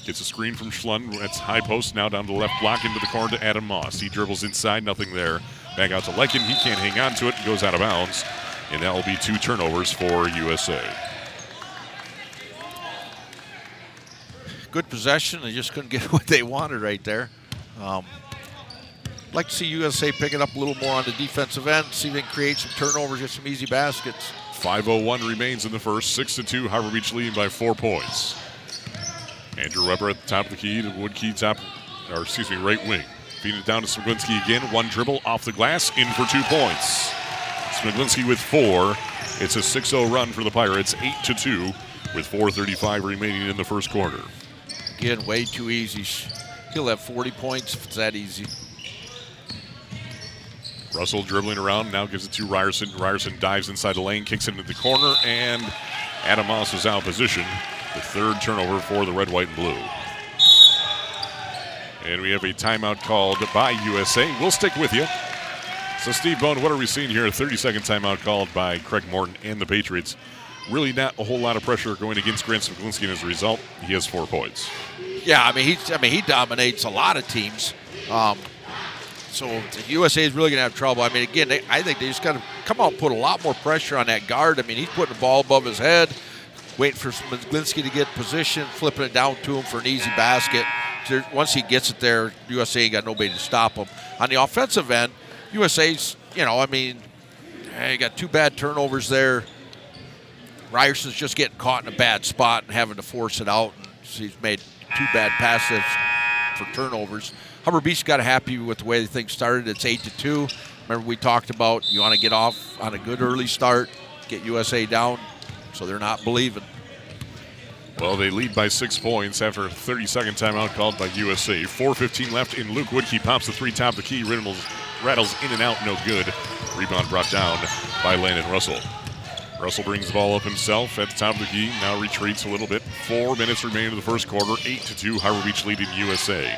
Gets a screen from Schlund. That's high post. Now down to the left block into the corner to Adam Moss. He dribbles inside. Nothing there. Back out to Lykin. He can't hang on to it. Goes out of bounds. And that will be two turnovers for USA. Good possession. They just couldn't get what they wanted right there. Um, like to see USA pick it up a little more on the defensive end, see if they can create some turnovers, get some easy baskets. 5.01 remains in the first. 6 to 2. Harbor Beach leading by four points. Andrew Weber at the top of the key to Woodkey top, or excuse me, right wing. Feeding it down to Smiglinski again. One dribble off the glass, in for two points. Smiglinski with four. It's a 6 0 run for the Pirates, 8 to 2, with 4.35 remaining in the first quarter. Again, way too easy. He'll have 40 points if it's that easy. Russell dribbling around, now gives it to Ryerson. Ryerson dives inside the lane, kicks it into the corner, and Adam Moss is out of position. The third turnover for the red, white, and blue. And we have a timeout called by USA. We'll stick with you. So, Steve Bone, what are we seeing here? A 30 second timeout called by Craig Morton and the Patriots. Really, not a whole lot of pressure going against Grant Smiglinski, and as a result, he has four points. Yeah, I mean he, I mean he dominates a lot of teams. Um, so the USA is really going to have trouble. I mean, again, they, I think they just got to come out and put a lot more pressure on that guard. I mean, he's putting the ball above his head, waiting for Smiglinski to get position, flipping it down to him for an easy basket. Once he gets it there, USA got nobody to stop him. On the offensive end, USA's, you know, I mean, they got two bad turnovers there. Ryerson's just getting caught in a bad spot and having to force it out. He's made two bad passes for turnovers. Harbor Beach got happy with the way the thing started. It's eight to two. Remember we talked about you want to get off on a good early start, get USA down, so they're not believing. Well, they lead by six points after a 30-second timeout called by USA. 4.15 left in Luke Woodkey pops the three top the key. Rattles, rattles in and out, no good. Rebound brought down by Landon Russell. Russell brings the ball up himself at the top of the key. Now retreats a little bit. Four minutes remain in the first quarter. Eight to two. Harbor Beach leading USA.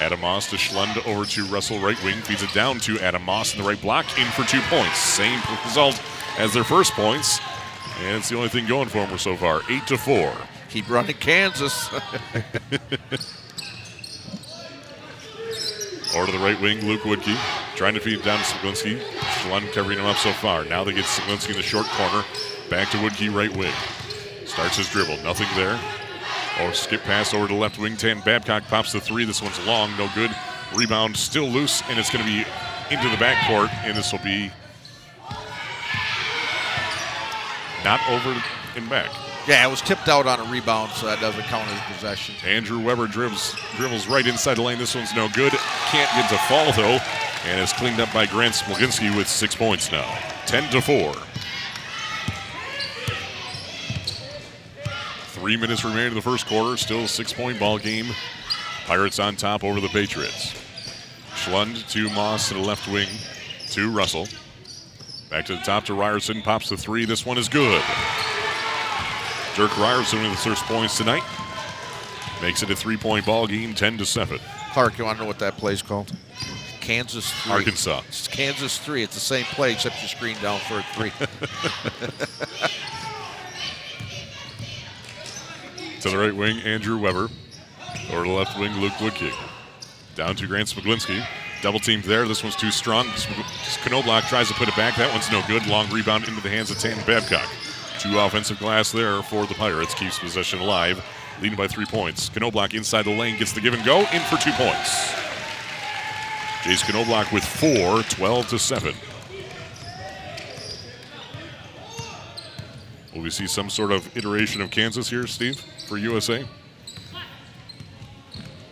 Adam Moss to Schlund over to Russell right wing. Feeds it down to Adam Moss in the right block. In for two points. Same result as their first points. And it's the only thing going for them so far. Eight to four. Keep running Kansas. Or to the right wing, Luke Woodkey. Trying to feed down to Smiglinski. Schlund covering him up so far. Now they get Smiglinski in the short corner. Back to Woodkey, right wing. Starts his dribble. Nothing there. Or skip pass over to left wing. Tan Babcock pops the three. This one's long. No good. Rebound still loose, and it's going to be into the backcourt, and this will be not over and back. yeah, it was tipped out on a rebound, so that doesn't count as possession. Andrew Weber dribbles dribbles right inside the lane. This one's no good. Can't get to fall though, and it's cleaned up by Grant Smiglinski with six points now. Ten to four. Three minutes remaining in the first quarter. Still a six-point ball game. Pirates on top over the Patriots. Schlund to Moss to the left wing to Russell. Back to the top to Ryerson. Pops the three. This one is good. Dirk Ryerson with his first points tonight. Makes it a three-point ball game, 10 to 7. Clark, you want to know what that play's called? Kansas 3. Arkansas. It's Kansas 3. It's the same play, except you screen down for a 3. To the right wing, Andrew Weber. Over to the left wing, Luke Woodkey. Down to Grant Smiglinski. Double teamed there. This one's too strong. Knobloch tries to put it back. That one's no good. Long rebound into the hands of Tanton Babcock. Two offensive glass there for the Pirates. Keeps possession alive. Leading by three points. Knobloch inside the lane gets the give and go. In for two points. Jace Knobloch with four, 12 to 7. Will we see some sort of iteration of Kansas here, Steve, for USA?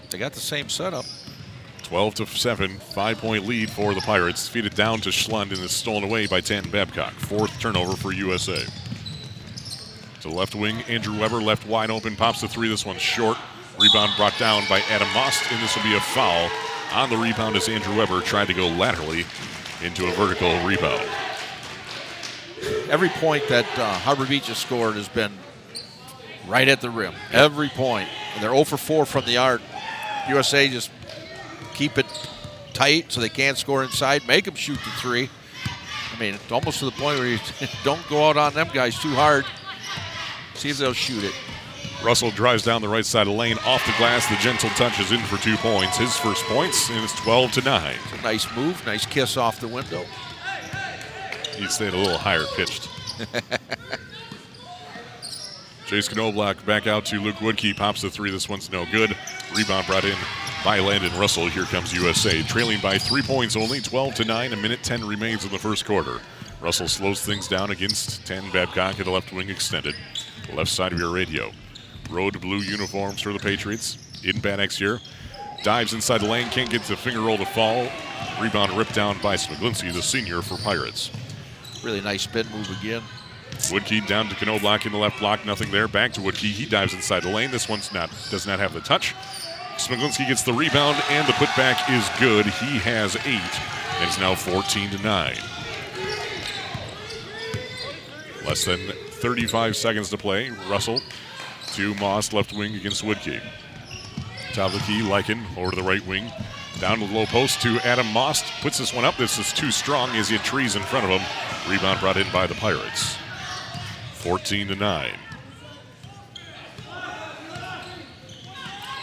They got the same setup. 12 to 7, five point lead for the Pirates. Feed it down to Schlund and is stolen away by Tanton Babcock. Fourth turnover for USA. To left wing, Andrew Weber left wide open, pops the three. This one's short. Rebound brought down by Adam Moss, and this will be a foul on the rebound as Andrew Weber tried to go laterally into a vertical rebound. Every point that uh, Harbor Beach has scored has been right at the rim. Every point. And they're 0 for 4 from the arc. USA just keep it tight so they can't score inside. Make them shoot the three. I mean, it's almost to the point where you don't go out on them guys too hard. See if they'll shoot it. Russell drives down the right side of the lane, off the glass. The gentle touch is in for two points. His first points, and it's 12 to 9. It's a nice move, nice kiss off the window. He stayed a little higher pitched. Jace Knobloch back out to Luke Woodkey. Pops the three. This one's no good. Rebound brought in by Landon Russell. Here comes USA. Trailing by three points only, 12 to 9. A minute 10 remains in the first quarter. Russell slows things down against Tan Babcock at the left wing extended. Left side of your radio. Road blue uniforms for the Patriots. In Bad Axe here. Dives inside the lane, can't get the finger roll to fall. Rebound ripped down by Smiglinski, the senior for Pirates. Really nice spin move again. Woodkey down to Knobloch in the left block, nothing there. Back to Woodkey. He dives inside the lane. This one's not does not have the touch. Smiglinski gets the rebound and the putback is good. He has eight. And it's now 14 to 9. Less than 35 seconds to play. Russell to Moss, left wing against Woodkey. Top of the key, Lykin over to the right wing. Down to the low post to Adam Moss. Puts this one up. This is too strong as he had trees in front of him. Rebound brought in by the Pirates. 14 to 9.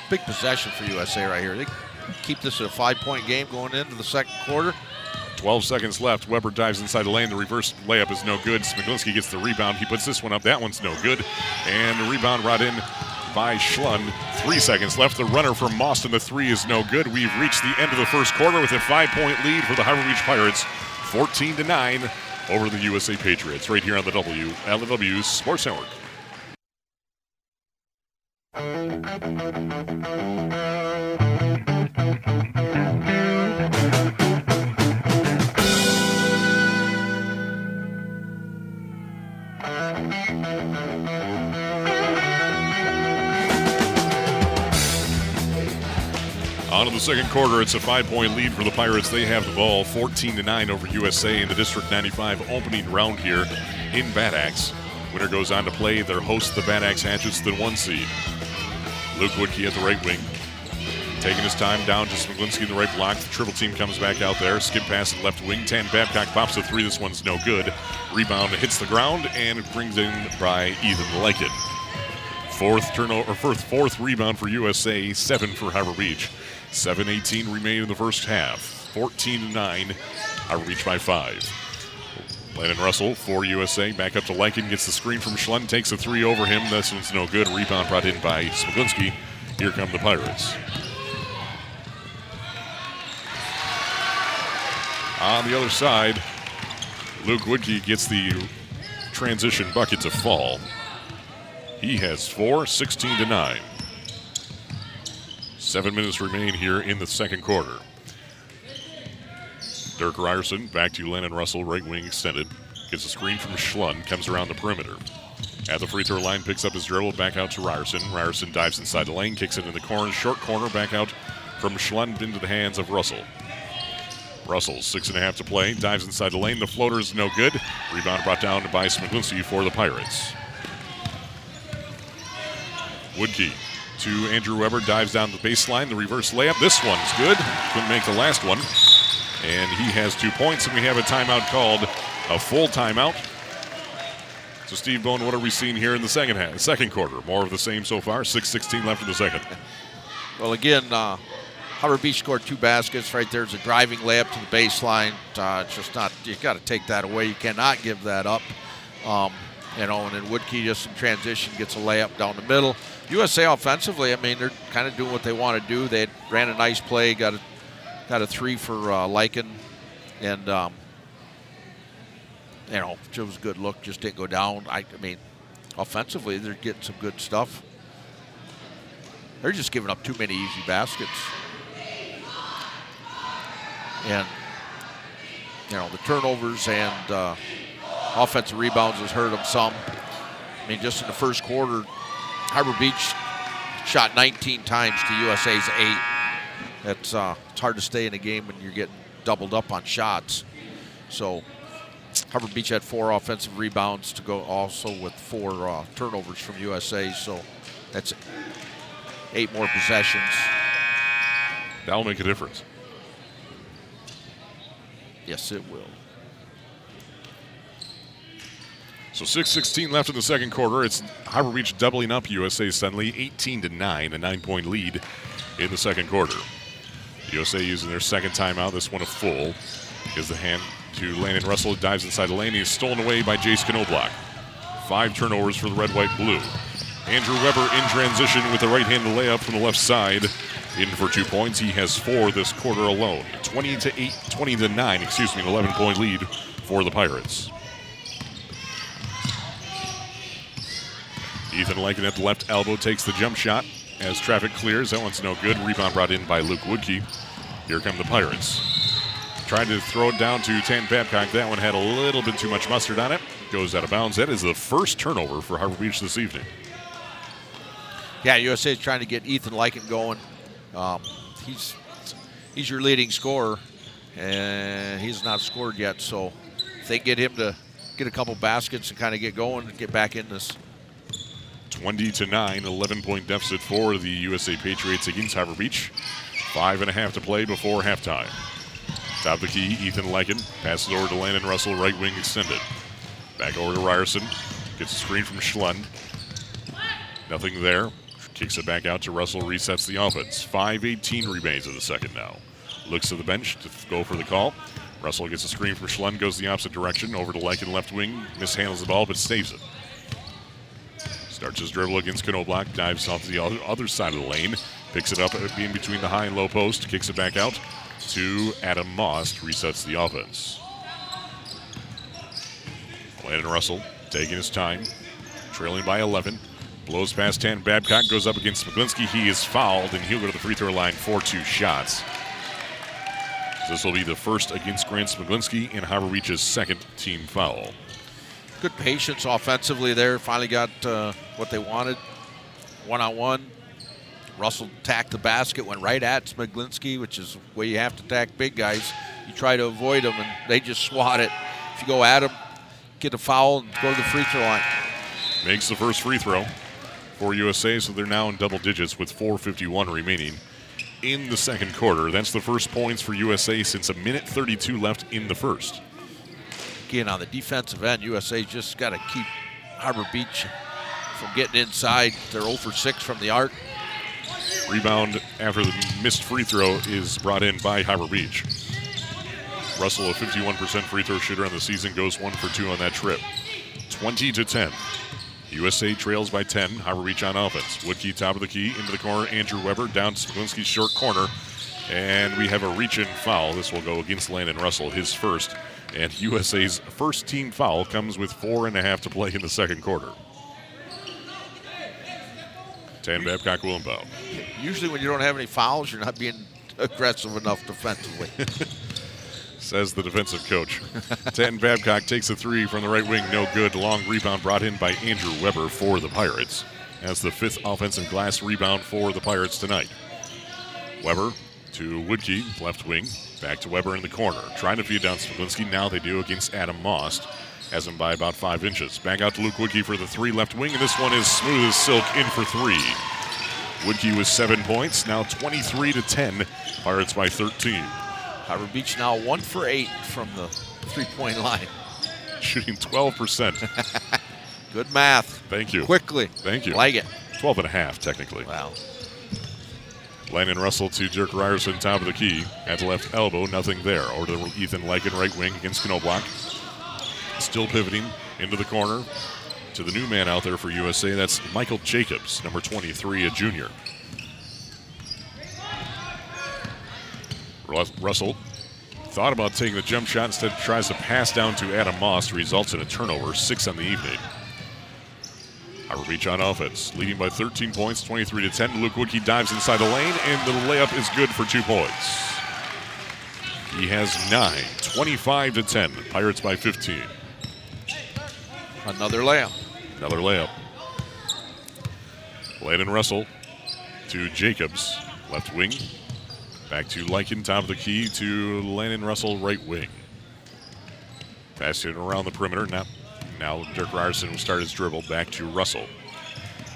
Big possession for USA right here. They keep this a five point game going into the second quarter. 12 seconds left. Weber dives inside the lane. The reverse layup is no good. Smiglinski gets the rebound. He puts this one up. That one's no good. And the rebound brought in by Schlund. Three seconds left. The runner from Boston, the three is no good. We've reached the end of the first quarter with a five point lead for the Harbor Beach Pirates, 14 to 9 over the USA Patriots, right here on the W LW Sports Network. On to the second quarter. It's a five-point lead for the Pirates. They have the ball, 14 to nine over USA in the District 95 opening round here in Bad Axe. Winner goes on to play their host, the Bad Axe Hatchets, the one seed. Luke Woodkey at the right wing, taking his time down to Smiglinski in the right block. The triple team comes back out there. Skip pass at left wing. Tan Babcock pops a three. This one's no good. Rebound hits the ground and brings in by Ethan Lykin. Fourth turnover, fourth, fourth rebound for USA, seven for Harbor Beach. 7-18 remain in the first half. 14 to 9. Harbor Beach by five. Landon Russell for USA. Back up to Lykin. Gets the screen from Schlund. Takes a three over him. This one's no good. Rebound brought in by Smiglinski. Here come the Pirates. On the other side, Luke Woodkey gets the transition bucket to fall. He has four, 16 to 9. Seven minutes remain here in the second quarter. Dirk Ryerson back to Landon Russell, right wing extended. Gets a screen from Schlund, comes around the perimeter. At the free throw line, picks up his dribble, back out to Ryerson. Ryerson dives inside the lane, kicks it in the corner, short corner, back out from Schlund into the hands of Russell. Russell, six and a half to play, dives inside the lane. The floater is no good. Rebound brought down by Smiglinski for the Pirates. Woodkey to Andrew Weber, dives down the baseline. The reverse layup. This one's good. Couldn't make the last one. And he has two points, and we have a timeout called, a full timeout. So, Steve Bone, what are we seeing here in the second half, second quarter? More of the same so far. 6:16 left in the second. Well, again, uh, Harbor Beach scored two baskets. Right there's a driving layup to the baseline. Uh, just not. You got to take that away. You cannot give that up. Um, you know, and then Woodkey just in transition gets a layup down the middle. USA offensively, I mean, they're kind of doing what they want to do. They ran a nice play, got a got a three for uh, Lycan, and um, you know, it was a good look. Just didn't go down. I, I mean, offensively, they're getting some good stuff. They're just giving up too many easy baskets. And, you know, the turnovers and uh, offensive rebounds has hurt them some. I mean, just in the first quarter, Harbor Beach shot 19 times to USA's eight. It's, uh, it's hard to stay in a game when you're getting doubled up on shots. So Harbor Beach had four offensive rebounds to go also with four uh, turnovers from USA. So that's eight more possessions. That'll make a difference. Yes, it will. So 6:16 left in the second quarter. It's Harbor Beach doubling up USA suddenly 18 to 9, a nine-point lead in the second quarter. USA using their second timeout. This one a full. Gives the hand to Landon Russell. Dives inside the lane. He is stolen away by Jace Knobloch. Five turnovers for the red, white, blue. Andrew Weber in transition with the right-handed layup from the left side. In for two points. He has four this quarter alone. 20 to 8, 20 to 9, excuse me, an 11-point lead for the Pirates. Ethan Lycan at the left elbow takes the jump shot as traffic clears. That one's no good. Rebound brought in by Luke Woodkey. Here come the Pirates. Trying to throw it down to Tan Babcock. That one had a little bit too much mustard on it. Goes out of bounds. That is the first turnover for Harbor Beach this evening. Yeah, USA is trying to get Ethan Lycan going. Um, he's he's your leading scorer, and he's not scored yet. So if they get him to get a couple baskets and kind of get going, get back in this 20 to 9, 11 point deficit for the USA Patriots against Harbor Beach. Five and a half to play before halftime. Top of the key, Ethan Lycan passes over to Landon Russell, right wing extended. Back over to Ryerson. Gets a screen from Schlund. Nothing there. Kicks it back out to Russell, resets the offense. 5.18 remains of the second now. Looks to the bench to go for the call. Russell gets a screen from Schlund, goes the opposite direction, over to Lycan left wing, mishandles the ball, but saves it. Starts his dribble against Knobloch, dives off the other side of the lane, picks it up in between the high and low post, kicks it back out to Adam Moss, resets the offense. Landon Russell taking his time, trailing by 11. Blows past 10. Babcock goes up against Smiglinski. He is fouled, and he'll go to the free throw line for two shots. This will be the first against Grant Smiglinski and Harbor Beach's second team foul. Good patience offensively there. Finally got uh, what they wanted. One on one. Russell tacked the basket, went right at Smiglinski, which is where you have to attack big guys. You try to avoid them, and they just swat it. If you go at them, get a foul, and go to the free throw line. Makes the first free throw for USA, so they're now in double digits with 4.51 remaining in the second quarter. That's the first points for USA since a minute 32 left in the first. Again, on the defensive end, USA just got to keep Harbor Beach from getting inside. They're 0 for 6 from the arc. Rebound after the missed free throw is brought in by Harbor Beach. Russell, a 51% free throw shooter on the season, goes one for two on that trip. 20 to 10. USA trails by 10. Harbor Beach on offense. Woodkey top of the key into the corner. Andrew Weber down to Smiglinski's short corner. And we have a reach in foul. This will go against Landon Russell, his first. And USA's first team foul comes with four and a half to play in the second quarter. Tan Babcock Willenbaugh. Usually, when you don't have any fouls, you're not being aggressive enough defensively. Says the defensive coach. Tan Babcock takes a three from the right wing, no good. Long rebound brought in by Andrew Weber for the Pirates. That's the fifth offensive glass rebound for the Pirates tonight. Weber to Woodkey, left wing. Back to Weber in the corner. Trying to feed down Smiglinski. Now they do against Adam Moss. Has him by about five inches. Back out to Luke Woodkey for the three left wing, and this one is smooth as silk in for three. Woodkey with seven points, now 23 to 10. Pirates by 13. Harbor Beach now one for eight from the three point line. Shooting 12%. Good math. Thank you. Quickly. Thank you. Like it. 12 and a half, technically. Wow. Landon Russell to Dirk Ryerson, top of the key. At the left elbow, nothing there. Over to Ethan Lykin, right wing against Knobloch. Still pivoting into the corner to the new man out there for USA. That's Michael Jacobs, number 23, a junior. Russell thought about taking the jump shot, instead tries to pass down to Adam Moss, results in a turnover, six on the evening. Harbor Beach on offense, leading by 13 points, 23 to 10. Luke Woodkey dives inside the lane, and the layup is good for two points. He has nine, 25 to 10. Pirates by 15. Another layup. Another layup. Landon Russell to Jacobs, left wing. Back to Lykin, top of the key to Landon Russell, right wing. Passing it around the perimeter. Now, now Dirk Ryerson will start his dribble back to Russell.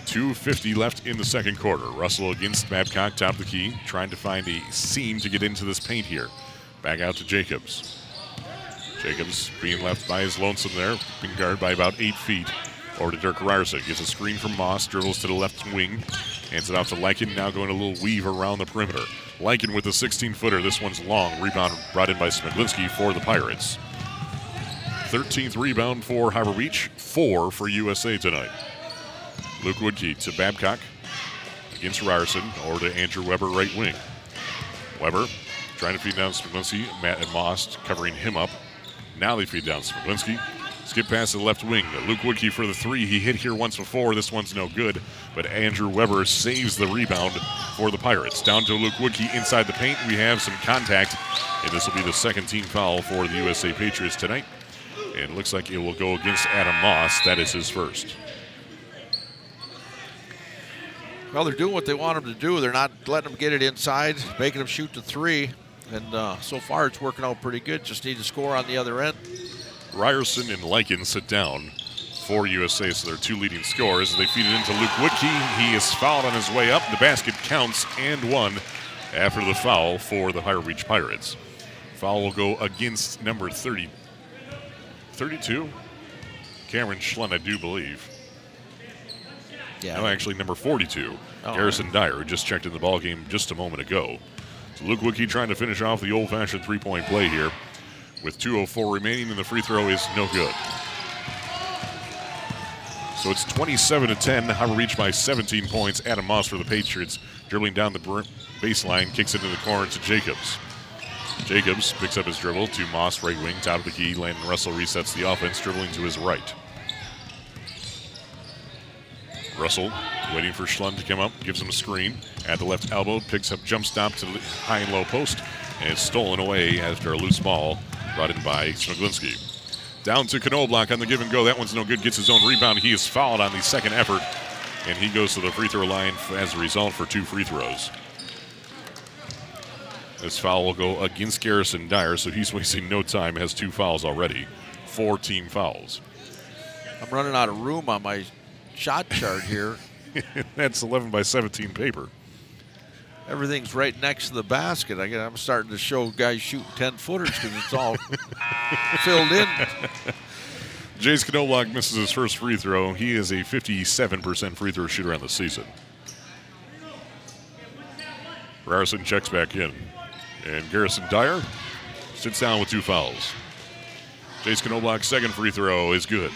2.50 left in the second quarter. Russell against Babcock, top of the key, trying to find a seam to get into this paint here. Back out to Jacobs. Jacobs being left by his lonesome there, being guarded by about eight feet. Over to Dirk Ryerson. Gets a screen from Moss, dribbles to the left wing, hands it off to Lykin, now going a little weave around the perimeter. Lykin with a 16 footer. This one's long. Rebound brought in by Smiglinski for the Pirates. 13th rebound for Harbor Beach, four for USA tonight. Luke Woodkey to Babcock against Ryerson, or to Andrew Weber, right wing. Weber trying to feed down Smiglinski. Matt and Moss covering him up. Now they feed down Smiglinski. Skip pass to the left wing. Luke Woodkey for the three. He hit here once before. This one's no good. But Andrew Weber saves the rebound for the Pirates. Down to Luke Woodkey inside the paint. We have some contact. And this will be the second team foul for the USA Patriots tonight. And it looks like it will go against Adam Moss. That is his first. Well, they're doing what they want them to do. They're not letting them get it inside, making them shoot the three. And uh, so far, it's working out pretty good. Just need to score on the other end. Ryerson and Lykin sit down for USA, so they're two leading scorers. They feed it into Luke Woodkey. He is fouled on his way up. The basket counts and one after the foul for the Harbor Beach Pirates. Foul will go against number 30, 32, Cameron Schlund, I do believe. Yeah. No, actually, number 42, oh, Garrison right. Dyer, who just checked in the ball game just a moment ago. So Luke Woodkey trying to finish off the old-fashioned three-point play here with 2.04 remaining, and the free throw is no good. So it's 27 to 10. Harbor Beach by 17 points. Adam Moss for the Patriots, dribbling down the baseline, kicks it into the corner to Jacobs. Jacobs picks up his dribble to Moss, right wing, top of the key. Landon Russell resets the offense, dribbling to his right. Russell waiting for Schlund to come up, gives him a screen at the left elbow, picks up jump stop to the high and low post, and it's stolen away after a loose ball brought in by Smiglinski. Down to Knobloch on the give and go. That one's no good. Gets his own rebound. He is fouled on the second effort, and he goes to the free throw line as a result for two free throws. This foul will go against Garrison Dyer, so he's wasting no time. Has two fouls already, four team fouls. I'm running out of room on my shot chart here. That's 11 by 17 paper everything's right next to the basket. I get, I'm starting to show guys shooting 10 footers because it's all filled in. Jace Knobloch misses his first free throw. He is a 57% free throw shooter on the season. Ryerson checks back in. And Garrison Dyer sits down with two fouls. Jace Knobloch's second free throw is good.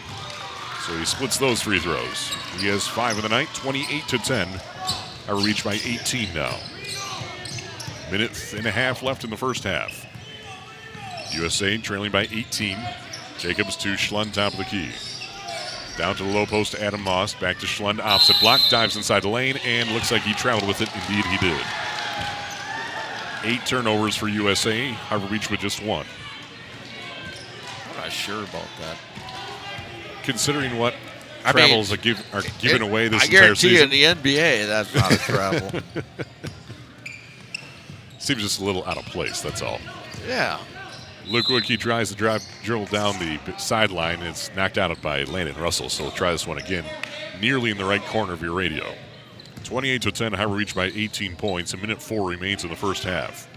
So he splits those free throws. He has five of the night, 28 to 10. Harbor Beach by 18 now. Minute and a half left in the first half. USA trailing by 18. Jacobs to Schlund, top of the key. Down to the low post, Adam Moss. Back to Schlund, opposite block. Dives inside the lane, and looks like he traveled with it. Indeed, he did. Eight turnovers for USA. Harbor Beach with just one. I'm not sure about that. Considering what I travels mean, are, give, are given it, away this I entire season. I guarantee in the NBA, that's not a travel. Seems just a little out of place, that's all. Yeah. Luke Woodkey tries to drive, dribble down the sideline. It's knocked out by Landon Russell, so we'll try this one again. Nearly in the right corner of your radio. 28 to 10, Harbor Beach by 18 points. A minute four remains in the first half.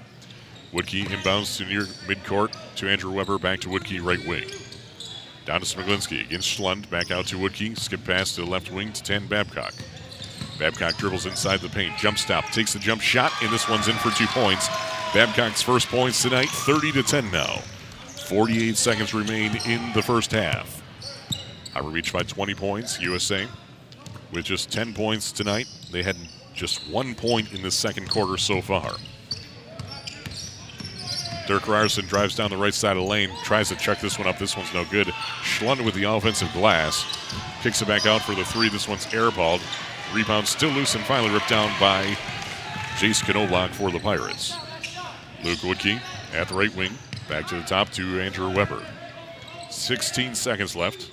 Woodkey inbounds to near midcourt to Andrew Weber, back to Woodkey, right wing. Down to Smiglinski against Schlund. Back out to Woodkey. Skip pass to the left wing to Tan Babcock. Babcock dribbles inside the paint. Jump stop. Takes the jump shot, and this one's in for two points. Babcock's first points tonight, 30 to 10 now. 48 seconds remain in the first half. Harbor Beach by 20 points. USA with just 10 points tonight. They had just one point in the second quarter so far. Dirk Ryerson drives down the right side of the lane, tries to check this one up. This one's no good. Schlund with the offensive glass. Kicks it back out for the three. This one's airballed. Rebound still loose and finally ripped down by Jace Knobloch for the Pirates. Luke Woodkey at the right wing. Back to the top to Andrew Weber. 16 seconds left.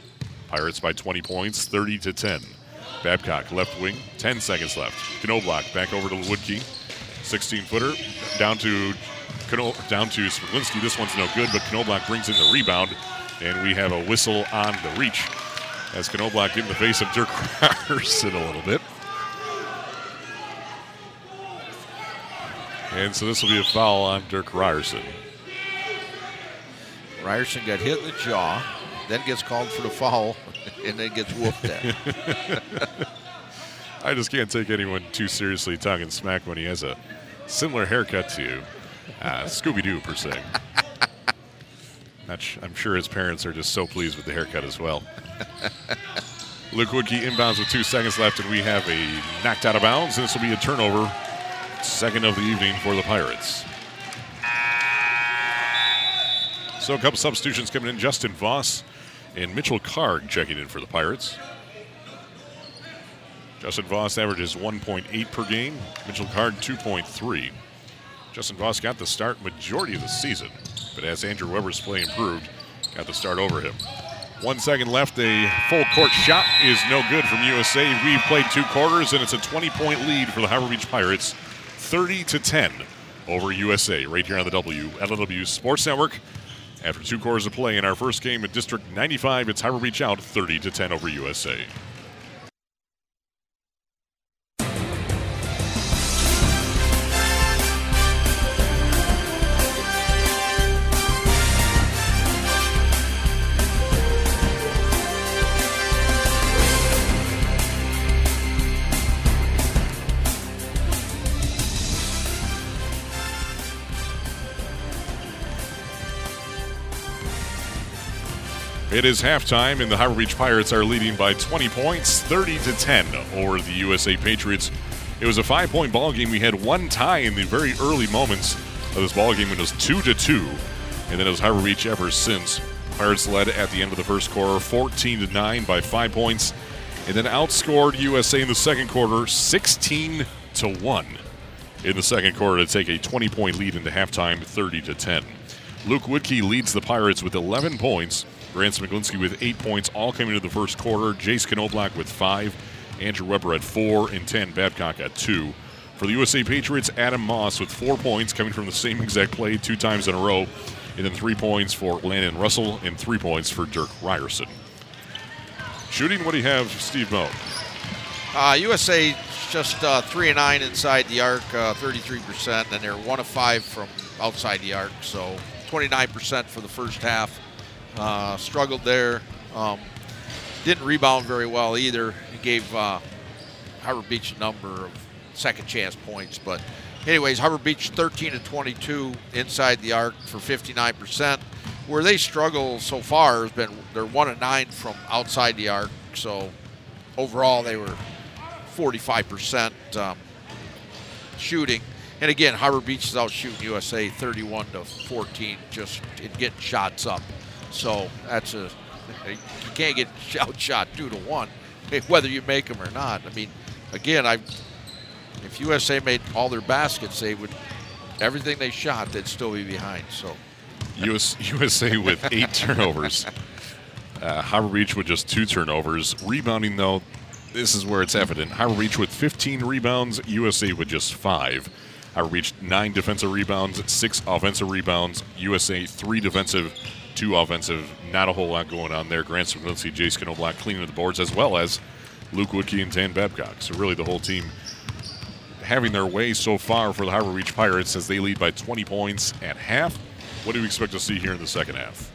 Pirates by 20 points, 30 to 10. Babcock left wing, 10 seconds left. Knobloch back over to Woodkey. 16 footer down to down to Smiglinski. This one's no good, but Knobloch brings in the rebound, and we have a whistle on the reach as Knobloch in the face of Dirk Ryerson a little bit. And so this will be a foul on Dirk Ryerson. Ryerson got hit in the jaw, then gets called for the foul, and then gets whooped at. I just can't take anyone too seriously talking smack when he has a similar haircut to uh, Scooby Doo, per se. I'm sure his parents are just so pleased with the haircut as well. Luke Woodkey inbounds with two seconds left, and we have a knocked out of bounds, this will be a turnover. Second of the evening for the Pirates. So a couple substitutions coming in. Justin Voss and Mitchell Karg checking in for the Pirates. Justin Voss averages 1.8 per game. Mitchell Karg 2.3. Justin Voss got the start majority of the season, but as Andrew Weber's play improved, got the start over him. One second left. A full court shot is no good from USA. We've played two quarters, and it's a 20 point lead for the Harbor Beach Pirates, 30 to 10 over USA, right here on the WLW Sports Network. After two quarters of play in our first game at District 95, it's Harbor Beach out 30 to 10 over USA. It is halftime, and the Harbor Beach Pirates are leading by 20 points, 30 to 10 over the USA Patriots. It was a five-point ball game. We had one tie in the very early moments of this ball game. When it was two to two, and then it was Harbor Beach ever since. Pirates led at the end of the first quarter, 14 to nine by five points, and then outscored USA in the second quarter, 16 to one. In the second quarter, to take a 20-point lead into halftime, 30 to 10. Luke Woodkey leads the Pirates with 11 points. Grant Smiglinski with eight points, all coming into the first quarter. Jace Knobloch with five. Andrew Weber at four and 10. Babcock at two. For the USA Patriots, Adam Moss with four points coming from the same exact play two times in a row. And then three points for Landon Russell and three points for Dirk Ryerson. Shooting, what do you have, Steve Moe? Uh, USA just uh, three and nine inside the arc, uh, 33%, and they're one of five from outside the arc. So 29% for the first half. Uh, struggled there. Um, didn't rebound very well either. He gave uh, Harbor Beach a number of second chance points. But, anyways, Harbor Beach 13 to 22 inside the arc for 59%. Where they struggle so far has been they're one and nine from outside the arc. So, overall, they were 45% um, shooting. And again, Harbor Beach is out shooting USA 31 to 14, just in getting shots up. So that's a you can't get outshot two to one, whether you make them or not. I mean, again, I if USA made all their baskets, they would everything they shot, they'd still be behind. So US, USA with eight turnovers. Uh, Harbor Beach with just two turnovers. Rebounding though, this is where it's evident. Harbor Beach with 15 rebounds, USA with just five. Harbor Beach nine defensive rebounds, six offensive rebounds. USA three defensive two offensive. Not a whole lot going on there. Grant Smiglinski, Jace Knobloch cleaning the boards, as well as Luke Woodkey and Tan Babcock. So really the whole team having their way so far for the Harbor Beach Pirates as they lead by 20 points at half. What do you expect to see here in the second half?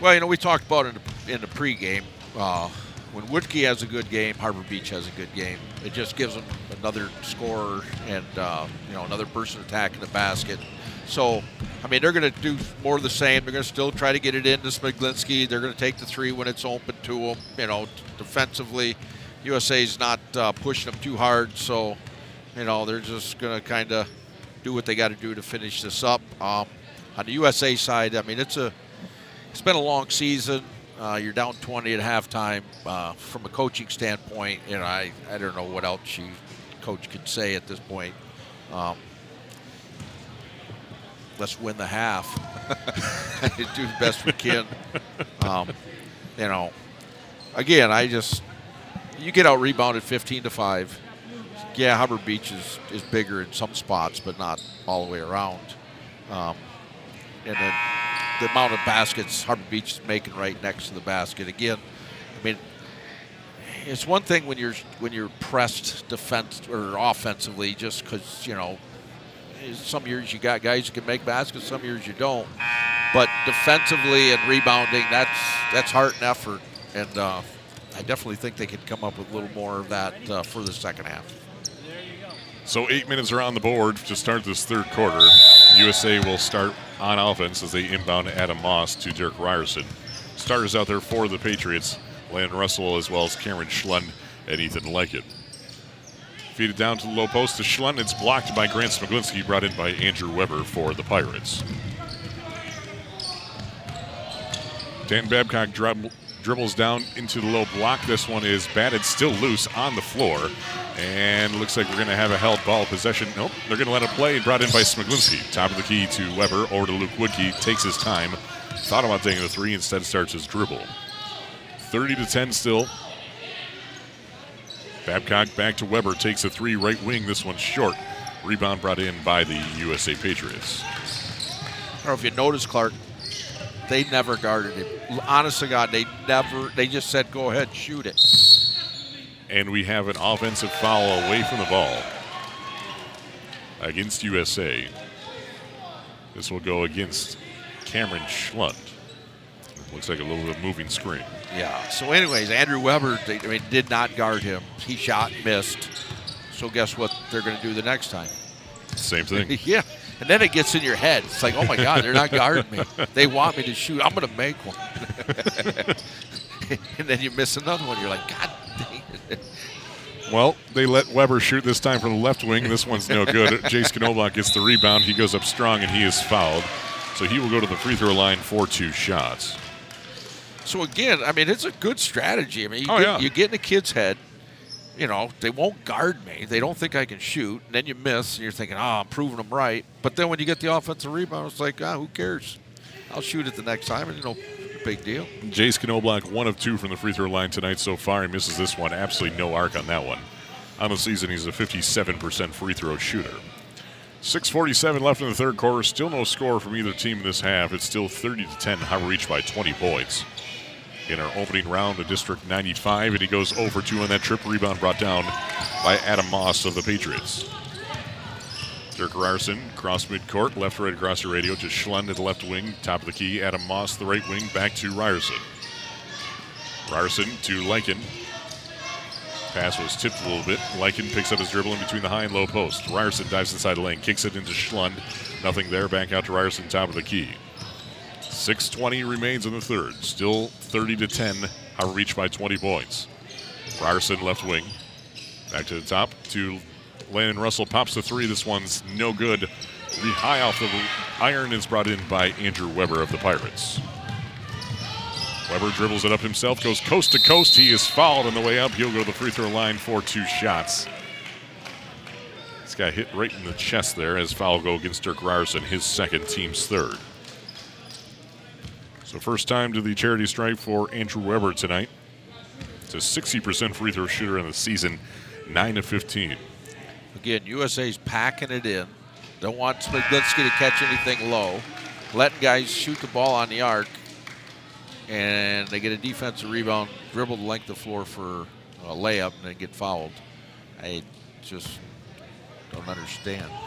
Well, you know, we talked about in the, in the pregame. Uh, when Woodkey has a good game, Harbor Beach has a good game. It just gives them another scorer and uh, you know another person attacking the basket. So, I mean, they're going to do more of the same. They're going to still try to get it into Smiglinski. They're going to take the three when it's open to them. You know, defensively, USA's not uh, pushing them too hard. So, you know, they're just going to kind of do what they got to do to finish this up. Um, on the USA side, I mean, it's a it's been a long season. Uh, you're down 20 at halftime. Uh, from a coaching standpoint, you know, I, I don't know what else you coach could say at this point. Um, let's win the half. Do the best we can. Um, you know, again, I just you get out rebounded 15 to five. Yeah, Harbor Beach is, is bigger in some spots, but not all the way around. Um, and then the amount of baskets Harbor Beach is making right next to the basket. Again, I mean, it's one thing when you're when you're pressed defense or offensively, just because you know some years you got guys who can make baskets, some years you don't. But defensively and rebounding, that's that's heart and effort, and uh, I definitely think they could come up with a little more of that uh, for the second half. So eight minutes are on the board to start this third quarter. USA will start on offense as they inbound Adam Moss to Dirk Ryerson. Starters out there for the Patriots, Landon Russell as well as Cameron Schlund and Ethan Lykin. Feed it down to the low post to Schlund. It's blocked by Grant Smiglinski, brought in by Andrew Weber for the Pirates. Tan Babcock drib- dribbles down into the low block. This one is batted still loose on the floor. And looks like we're going to have a held ball possession. Nope, they're going to let it play. Brought in by Smiglinski. Top of the key to Weber. Over to Luke Woodkey. Takes his time. Thought about taking the three. Instead starts his dribble. 30 to 10 still. Babcock back to Weber. Takes a three right wing. This one's short. Rebound brought in by the USA Patriots. I don't know if you noticed, Clark. They never guarded him. Honest to God, they never. They just said, "Go ahead, shoot it." And we have an offensive foul away from the ball against USA. This will go against Cameron Schlund. Looks like a little bit of moving screen. Yeah. So, anyways, Andrew Weber, they, I mean, did not guard him. He shot, missed. So, guess what they're going to do the next time? Same thing. yeah. And then it gets in your head. It's like, oh my God, they're not guarding me. They want me to shoot. I'm going to make one. and then you miss another one. You're like, God dang it. Well, they let Weber shoot this time from the left wing. This one's no good. Jace Knobloch gets the rebound. He goes up strong and he is fouled. So he will go to the free throw line for two shots. So again, I mean, it's a good strategy. I mean, you, Oh, get, yeah. you get in the kid's head. You know, they won't guard me. They don't think I can shoot. And then you miss, and you're thinking, oh, I'm proving them right. But then when you get the offensive rebound, it's like, ah, who cares? I'll shoot it the next time, and no big deal. Jace Knobloch, one of two from the free throw line tonight so far. He misses this one. Absolutely no arc on that one. On the season, he's a 57% free throw shooter. 6:47 left in the third quarter. Still no score from either team in this half. It's still 30 to 10. Harbor Beach by 20 points. In our opening round, the District 95, and he goes over two on that trip. Rebound brought down by Adam Moss of the Patriots. Dirk Ryerson, cross midcourt, left right across the radio to Schlund at the left wing, top of the key. Adam Moss, the right wing, back to Ryerson. Ryerson to Lykin. Pass was tipped a little bit. Lykin picks up his dribble in between the high and low post. Ryerson dives inside the lane, kicks it into Schlund. Nothing there. Back out to Ryerson, top of the key. 6:20 remains in the third. Still 30 to 10. Harbor Beach by 20 points. Ryerson left wing. Back to the top to Landon Russell pops the three. This one's no good. The high off the iron is brought in by Andrew Weber of the Pirates. Weber dribbles it up himself, goes coast to coast. He is fouled on the way up. He'll go to the free throw line for two shots. This guy hit right in the chest there as foul go against Dirk Ryerson, his second, team's third. So first time to the charity stripe for Andrew Weber tonight. It's a 60% free throw shooter in the season, 9 to 15. Again, USA's packing it in. Don't want Smiglinski to catch anything low. Letting guys shoot the ball on the arc. And they get a defensive rebound, dribble the length of the floor for a layup, and then get fouled. I just don't understand.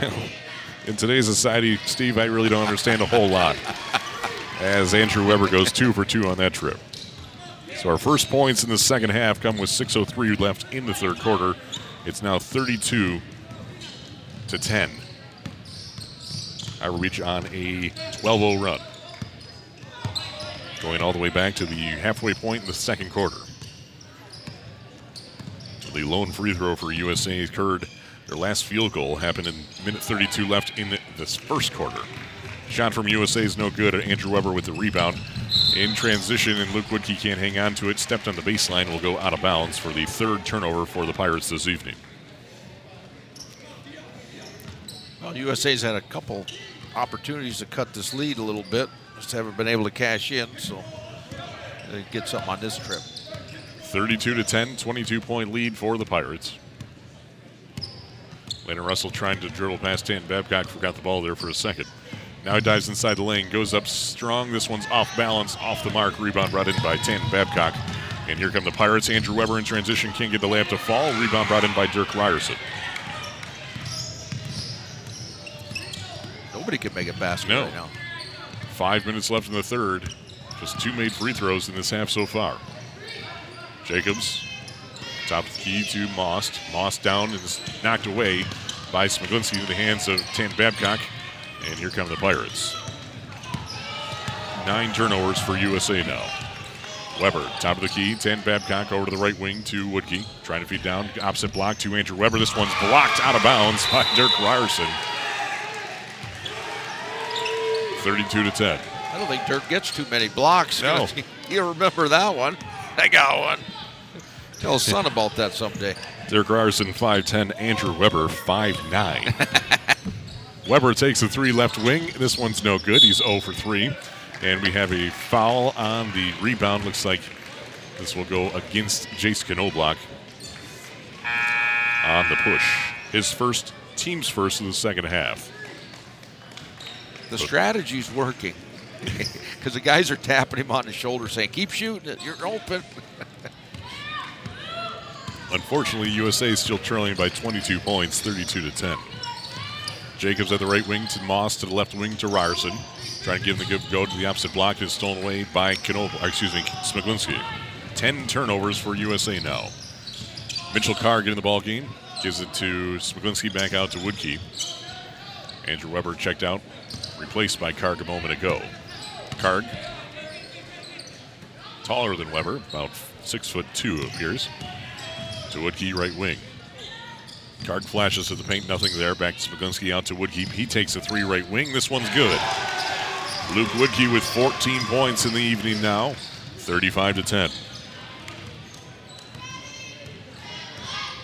Well, in today's society, Steve, I really don't understand a whole lot. as Andrew Weber goes two for two on that trip. So our first points in the second half come with 6.03 left in the third quarter. It's now 32 to 10. Harbor Beach on a 12 0 run. Going all the way back to the halfway point in the second quarter. The lone free throw for USA occurred. Their last field goal happened in minute 32 left in this first quarter. Shot from USA is no good. Andrew Weber with the rebound in transition, and Luke Woodkey can't hang on to it. Stepped on the baseline, will go out of bounds for the third turnover for the Pirates this evening. Well, USA's had a couple opportunities to cut this lead a little bit, just haven't been able to cash in. So they get something on this trip. 32 to 10, 22 point lead for the Pirates. Landon Russell trying to dribble past Tan Babcock, forgot the ball there for a second. Now he dives inside the lane, goes up strong. This one's off balance, off the mark. Rebound brought in by Tan Babcock. And here come the Pirates. Andrew Weber in transition can't get the layup to fall. Rebound brought in by Dirk Ryerson. Nobody can make a basket No. right now. Five minutes left in the third. Just two made free throws in this half so far. Jacobs, top of the key to Moss. Moss down and is knocked away by Smiglinski in the hands of Tan Babcock. And here come the Pirates. Nine turnovers for USA now. Weber, top of the key. Tan Babcock over to the right wing to Woodkey. Trying to feed down. Opposite block to Andrew Weber. This one's blocked out of bounds by Dirk Ryerson. 32 to 10. I don't think Dirk gets too many blocks. No. you remember that one? I got one. Tell his son about that someday. Derek Ryerson 5'10, Andrew Weber 5'9. Weber takes a three left wing. This one's no good. He's 0 for 3. And we have a foul on the rebound. Looks like this will go against Jace Knobloch on the push. His first, team's first in the second half. The strategy's working. Because the guys are tapping him on the shoulder saying, keep shooting it. You're open. Unfortunately, USA is still trailing by 22 points, 32 to 10. Jacobs at the right wing to Moss to the left wing to Ryerson. Trying to give him the good go to the opposite block. Is stolen away by Knob- or uh, excuse me, Smiglinski. 10 turnovers for USA now. Mitchell Karg getting the ball game. Gives it to Smiglinski back out to Woodkey. Andrew Weber checked out. Replaced by Karg a moment ago. Karg, taller than Weber, about six foot two appears to Woodkey, right wing. Karg flashes to the paint, nothing there. Back to Smiglinski out to Woodkey. He takes a three right wing. This one's good. Luke Woodkey with 14 points in the evening now, 35 to 10.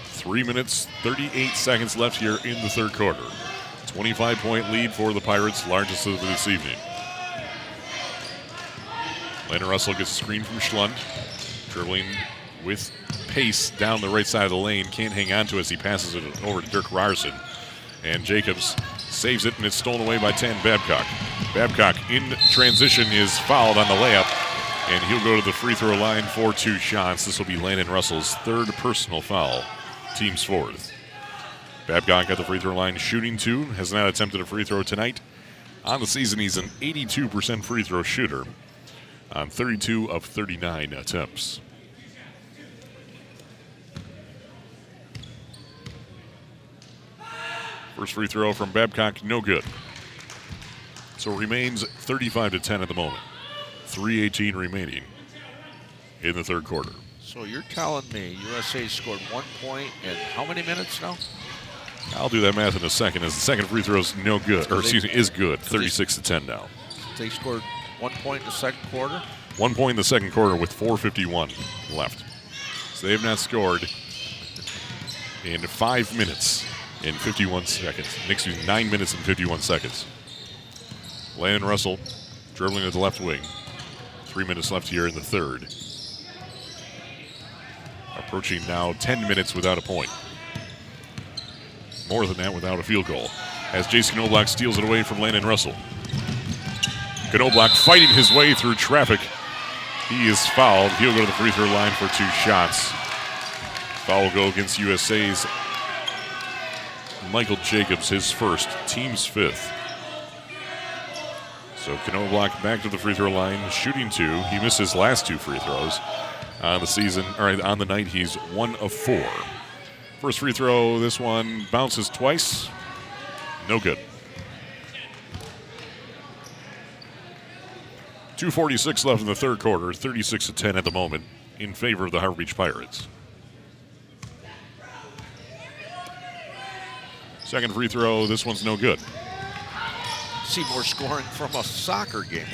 Three minutes, 38 seconds left here in the third quarter. 25 point lead for the Pirates, largest of this evening. Landon Russell gets a screen from Schlund, dribbling with pace down the right side of the lane. Can't hang on to it as he passes it over to Dirk Ryerson. And Jacobs saves it, and it's stolen away by Tan Babcock. Babcock in transition is fouled on the layup, and he'll go to the free throw line for two shots. This will be Landon Russell's third personal foul, team's fourth. Babcock at the free throw line shooting two, has not attempted a free throw tonight. On the season, he's an 82% free throw shooter on 32 of 39 attempts. First free throw from Babcock, no good. So it remains 35 to 10 at the moment. 318 remaining in the third quarter. So you're telling me USA scored one point in how many minutes now? I'll do that math in a second as the second free throw is no good, or excuse me, is good. they- 36 to 10 now. They scored one point in the second quarter. One point in the second quarter with 4.51 left. So they have not scored in five minutes in 51 seconds. Excuse me, nine minutes and 51 seconds. Landon Russell dribbling at the left wing. Three minutes left here in the third. Approaching now 10 minutes without a point. More than that without a field goal. As Jace Knobloch steals it away from Landon Russell. Knobloch fighting his way through traffic. He is fouled. He'll go to the free throw line for two shots. Foul go against USA's Michael Jacobs, his first, team's fifth. So Knobloch back to the free throw line, shooting two. He missed his last two free throws on the season, or on the night. He's one of four. First free throw, this one bounces twice. No good. 246 left in the third quarter, 36 to 10 at the moment in favor of the Harbor Beach Pirates. Second free throw, this one's no good. Seymour scoring from a soccer game.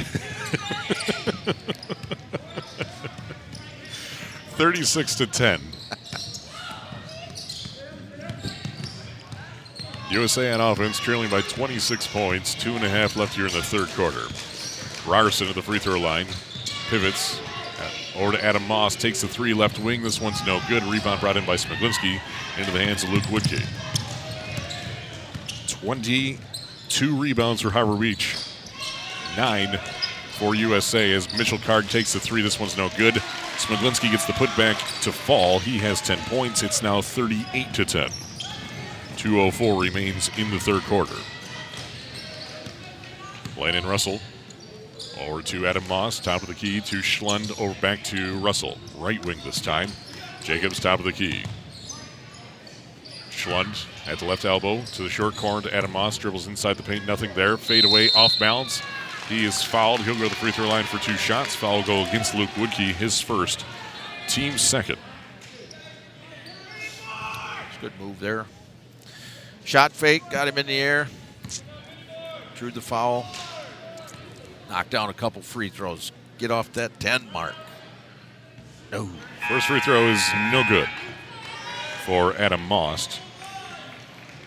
36 to 10. USA on offense, trailing by 26 points, two and a half left here in the third quarter. Ryerson at the free throw line, pivots uh, over to Adam Moss, takes the three left wing. This one's no good. Rebound brought in by Smiglinski into the hands of Luke Woodkey. 22 rebounds for Harbor Beach, nine for USA as Mitchell Karg takes the three. This one's no good. Smiglinski gets the putback to fall. He has 10 points. It's now 38 to 10. 2.04 remains in the third quarter. Landon Russell over to Adam Moss, top of the key to Schlund, over back to Russell, right wing this time. Jacobs, top of the key. Schlund at the left elbow to the short corner to Adam Moss, dribbles inside the paint, nothing there. Fade away, off balance. He is fouled. He'll go to the free throw line for two shots. Foul go against Luke Woodkey, his first, team second. Good move there. Shot fake, got him in the air. Drew the foul. Knocked down a couple free throws. Get off that 10 mark. No. First free throw is no good for Adam Moss,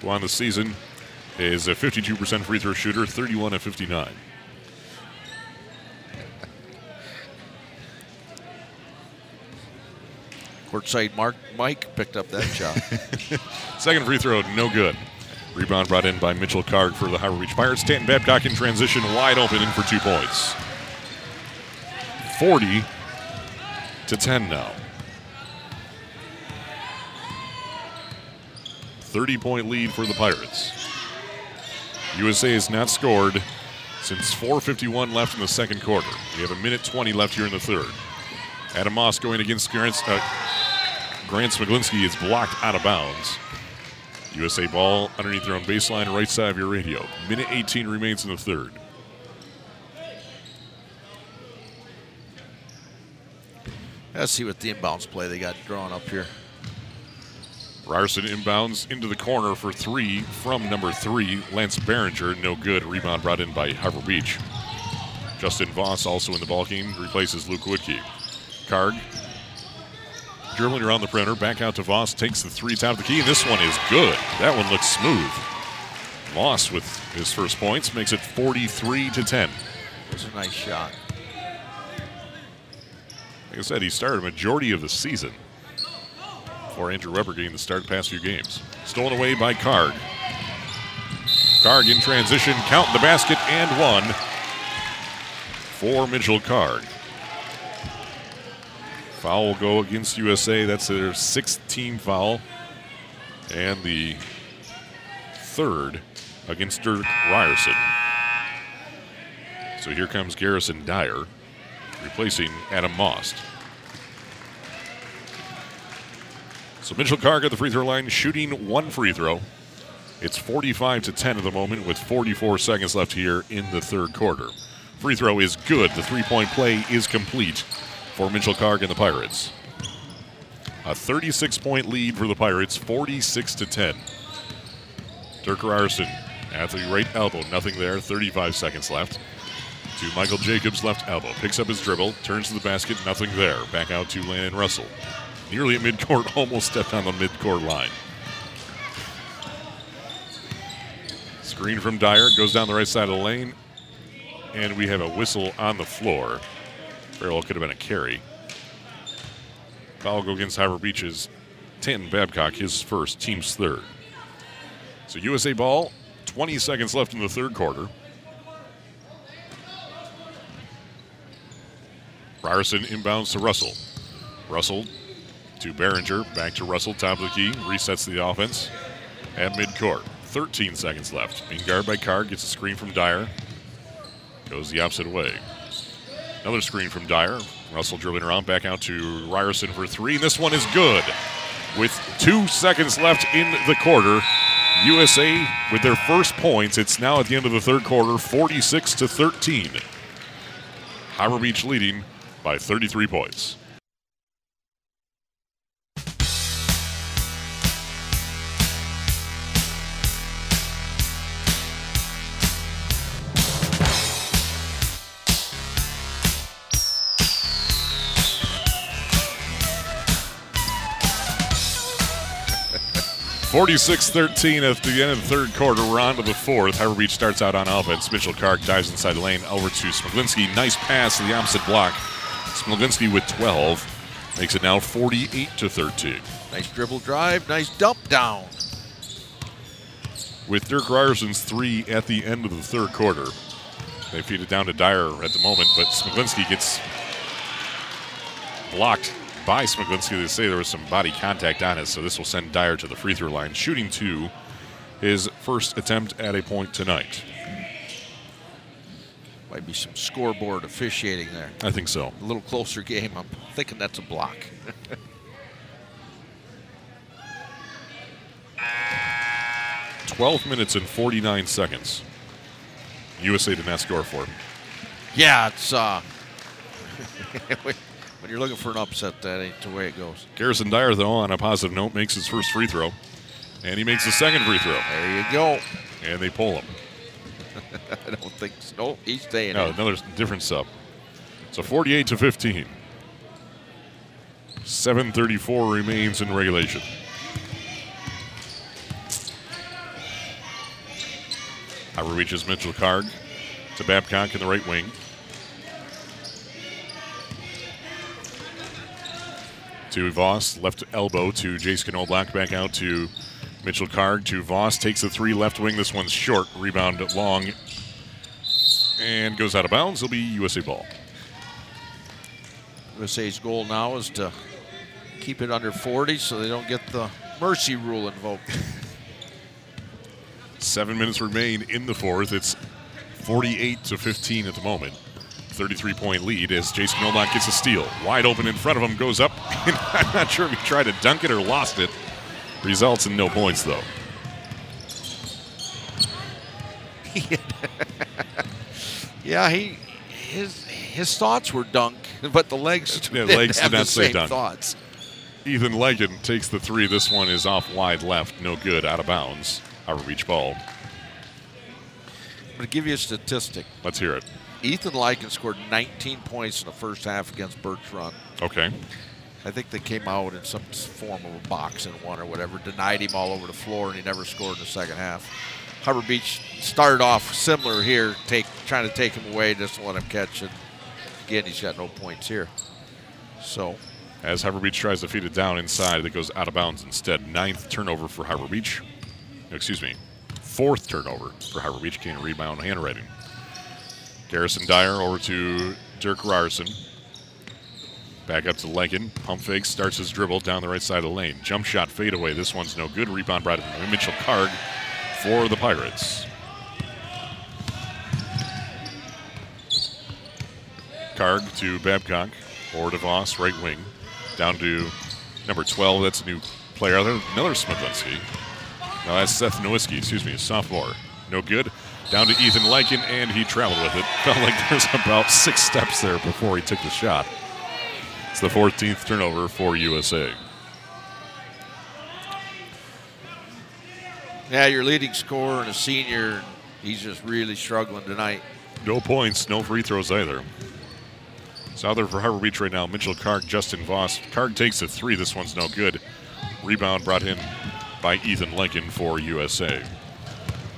who on the season is a 52% free throw shooter, 31 of 59. Courtside Mark Mike picked up that shot. Second free throw, no good. Rebound brought in by Mitchell Karg for the Harbor Beach Pirates. Stanton Babcock in transition, wide open in for two points. 40 to 10 now. 30 point lead for the Pirates. USA has not scored since 4.51 left in the second quarter. We have a minute 20 left here in the third. Adam Moss going against Grant, uh, Grant Smiglinski is blocked out of bounds. USA ball underneath their own baseline, right side of your radio. Minute 18 remains in the third. Let's see what the inbounds play they got drawn up here. Ryerson inbounds into the corner for three from number three, Lance Behringer. No good. Rebound brought in by Harbor Beach. Justin Voss also in the ballgame replaces Luke Woodkey. Karg dribbling around the perimeter, back out to Voss, takes the three top of the key, and this one is good. That one looks smooth. Voss with his first points makes it 43 to 10. It was a nice shot. Like I said, he started a majority of the season Andrew Weber getting the start the past few games. Stolen away by Karg. Karg in transition, count the basket and one for Mitchell Karg. Foul will go against USA. That's their sixth team foul. And the third against Dirk Ryerson. So here comes Garrison Dyer replacing Adam Moss. So Mitchell Karg at the free throw line shooting one free throw. It's 45 to 10 at the moment with 44 seconds left here in the third quarter. Free throw is good. The three point play is complete for Mitchell Karg and the Pirates. A 36 point lead for the Pirates, 46 to 10. Dirk Ryerson at the right elbow, nothing there, 35 seconds left. To Michael Jacobs, left elbow. Picks up his dribble, turns to the basket, nothing there. Back out to Landon Russell. Nearly at midcourt, almost stepped on the midcourt line. Screen from Dyer, goes down the right side of the lane, and we have a whistle on the floor. Very well could have been a carry. Foul go against Harbor Beach's Tanton Babcock, his first, team's third. So USA ball, 20 seconds left in the third quarter. Ryerson inbounds to Russell. Russell to Behringer, back to Russell, top of the key, resets the offense at midcourt. 13 seconds left. Being guarded by Karg, gets a screen from Dyer. Goes the opposite way. Another screen from Dyer. Russell dribbling around back out to Ryerson for three. And this one is good. With two seconds left in the quarter, USA with their first points. It's now at the end of the third quarter, 46 to 13. Harbor Beach leading by 33 points. 46 13 at the end of the third quarter. We're on to the fourth. Harbor Beach starts out on offense. Mitchell Karg dives inside the lane over to Smiglinski. Nice pass to the opposite block. Smiglinski with 12 makes it now 48 to 13. Nice dribble drive. Nice dump down. With Dirk Ryerson's three at the end of the third quarter, they feed it down to Dyer at the moment, but Smiglinski gets blocked by Smiglinski. They say there was some body contact on it, so this will send Dyer to the free throw line, shooting two, his first attempt at a point tonight. Might be some scoreboard officiating there. I think so. A little closer game. I'm thinking that's a block. Twelve minutes and forty-nine seconds. USA did not score for. Yeah, it's uh, you're looking for an upset, that ain't the way it goes. Garrison Dyer, though, on a positive note, makes his first free throw. And he makes the second free throw. There you go. And they pull him. I don't think so. No, he's staying. No, in. another different sub. So 48 to 15. 734 remains in regulation. Harbor Beach's Mitchell Karg to Babcock in the right wing. To Voss, left elbow to Jace Knobloch, back out to Mitchell Karg to Voss, takes the three left wing. This one's short, rebound long, and goes out of bounds. It'll be USA ball. USA's goal now is to keep it under 40 so they don't get the mercy rule invoked. Seven minutes remain in the fourth. It's 48 to 15 at the moment. 33 point lead as Jace Knobloch gets a steal. Wide open in front of him, goes up. I'm not sure if he tried to dunk it or lost it. Results in no points, though. yeah, he his his thoughts were dunk, but the legs yeah, legs did not say same dunk. thoughts. Ethan Lykin takes the three. This one is off wide left, no good, out of bounds. Beach ball. I'm going to give you a statistic. Let's hear it. Ethan Lykin scored 19 points in the first half against Birch Run. Okay. I think they came out in some form of a box and one or whatever, denied him all over the floor, and he never scored in the second half. Harbor Beach started off similar here, take trying to take him away, just to let him catch it. Again, he's got no points here. So As Harbor Beach tries to feed it down inside, it goes out of bounds instead. Ninth turnover for Harbor Beach. Excuse me, fourth turnover for Harbor Beach. Can't rebound handwriting. Garrison Dyer over to Dirk Ryerson. Back up to Lykin. Pump fake, starts his dribble down the right side of the lane. Jump shot fadeaway. This one's no good. Rebound in Mitchell Karg for the Pirates. Karg to Babcock or DeVos, right wing. Down to number 12. That's a new player. Another Smiglinski. No, that's Seth Nowitzki, excuse me, a sophomore. No good. Down to Ethan Lykin, and he traveled with it. Felt like there's about six steps there before he took the shot. It's the 14th turnover for USA. Yeah, your leading scorer and a senior, he's just really struggling tonight. No points, no free throws either. It's out there for Harbor Beach right now. Mitchell Karg, Justin Voss. Karg takes a three. This one's no good. Rebound brought in by Ethan Lykin for USA.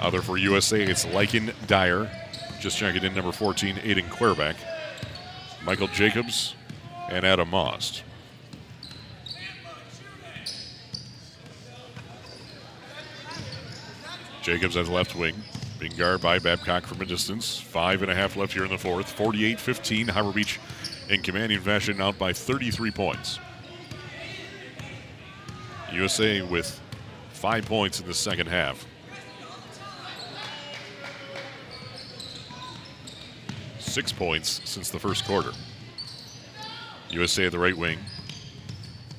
Other for USA, it's Lykin Dyer. Just checking in, number 14, Aiden Querbeck. Michael Jacobs and Adam Moss. Jacobs at left wing, being guarded by Babcock from a distance. Five and a half left here in the fourth. 48 15. Harbor Beach in commanding fashion, out by 33 points. USA with five points in the second half. Six points since the first quarter. USA at the right wing.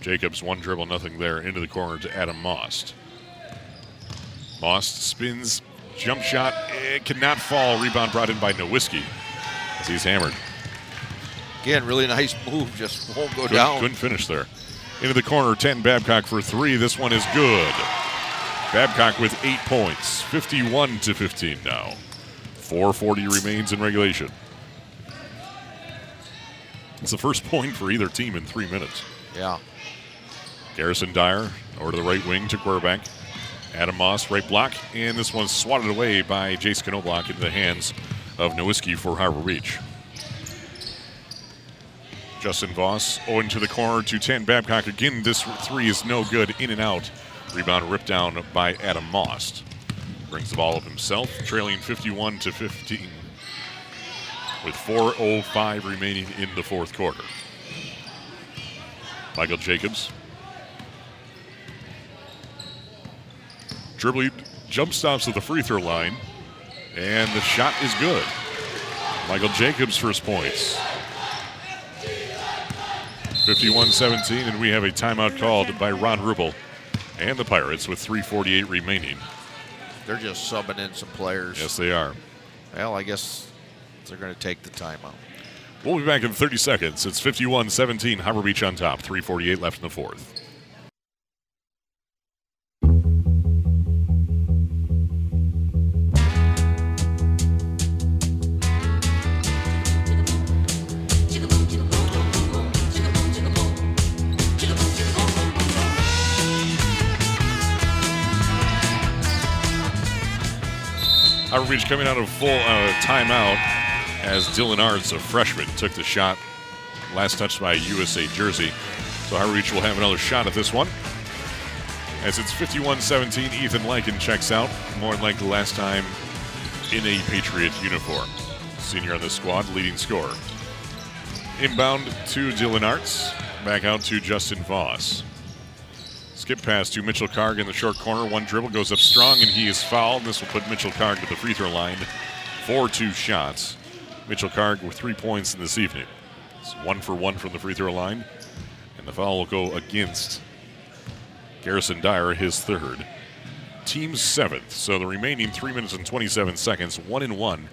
Jacobs, one dribble, nothing there, into the corner to Adam Moss. Moss spins, jump shot, it cannot fall. Rebound brought in by Nowitzki as he's hammered. Again, really nice move. Just won't go Couldn't, down. couldn't finish there. Into the corner, 10 Babcock for three. This one is good. Babcock with eight points, 51 to 15 now. 440 remains in regulation. It's the first point for either team in three minutes. Yeah. Garrison Dyer over to the right wing to quarterback. Adam Moss, right block, and this one's swatted away by Jace Knobloch into the hands of Nowitzki for Harbor Beach. Justin Voss, Owen to the corner to 10. Babcock again. This three is no good. In and out. Rebound ripped down by Adam Moss. Brings the ball up himself, trailing 51 to 15 with 4.05 remaining in the fourth quarter. Michael Jacobs. Dribbling, jump stops at the free throw line, and the shot is good. Michael Jacobs' first points. 51 17, and we have a timeout called by Ron Rubel and the Pirates with 3.48 remaining. They're just subbing in some players. Yes, they are. Well, I guess they're going to take the timeout. We'll be back in 30 seconds. It's 51 17, Harbor Beach on top, 3.48 left in the fourth. Harbor Beach coming out of full uh, timeout as Dylan Arts, a freshman, took the shot. Last touch by USA jersey. So Harbor Beach will have another shot at this one. As it's 51 17, Ethan Lykin checks out, more than like the last time in a Patriot uniform. Senior on the squad, leading scorer. Inbound to Dylan Arts, back out to Justin Voss. Skip pass to Mitchell Karg in the short corner. One dribble goes up strong, and he is fouled. This will put Mitchell Karg to the free throw line for two shots. Mitchell Karg with three points in this evening. It's one for one from the free throw line, and the foul will go against Garrison Dyer, his third. Team seventh. So the remaining three minutes and 27 seconds, one and one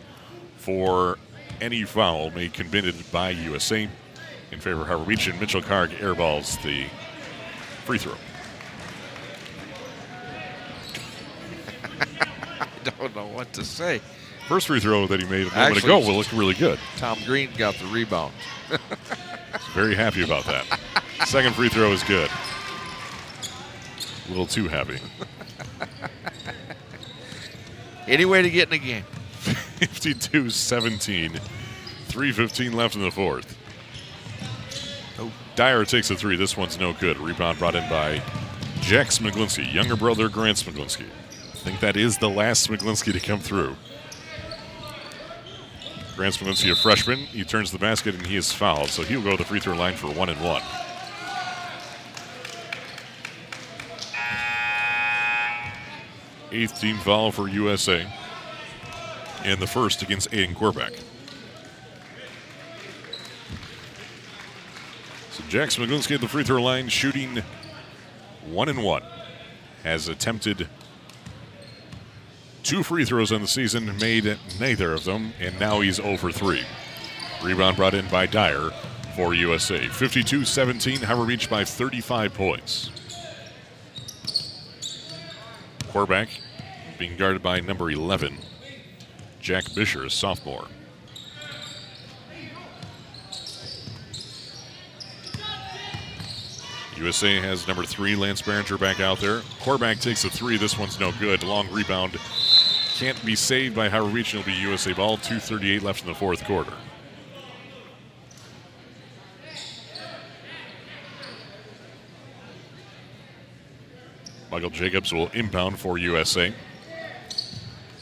for any foul made committed by USA in favor of Harbor Beach, and Mitchell Karg airballs the free throw. I don't know what to say. First free throw that he made a moment Actually, ago will look really good. Tom Green got the rebound. Very happy about that. Second free throw is good. A little too happy. Any way to get in the game. 52 17. 3.15 left in the fourth. Oh. Dyer takes a three. This one's no good. Rebound brought in by Jack Smiglinski, younger brother Grant Smiglinski. I think that is the last Smiglinski to come through. Grant Smiglinski, a freshman, he turns the basket and he is fouled, so he'll go to the free throw line for one and one. Eighth team foul for USA, and the first against Aiden Corback. So Jack Smiglinski at the free throw line, shooting one and one. Has attempted two free throws on the season, made neither of them, and now he's over 3. Rebound brought in by Dyer for USA. 52 17, Harbor Beach by 35 points. Quarterback being guarded by number 11, Jack Bisher, sophomore. USA has number three, Lance Behringer, back out there. Quarterback takes a three. This one's no good. Long rebound. Can't be saved by Harbor Beach. It'll be USA ball. 2.38 left in the fourth quarter. Michael Jacobs will inbound for USA.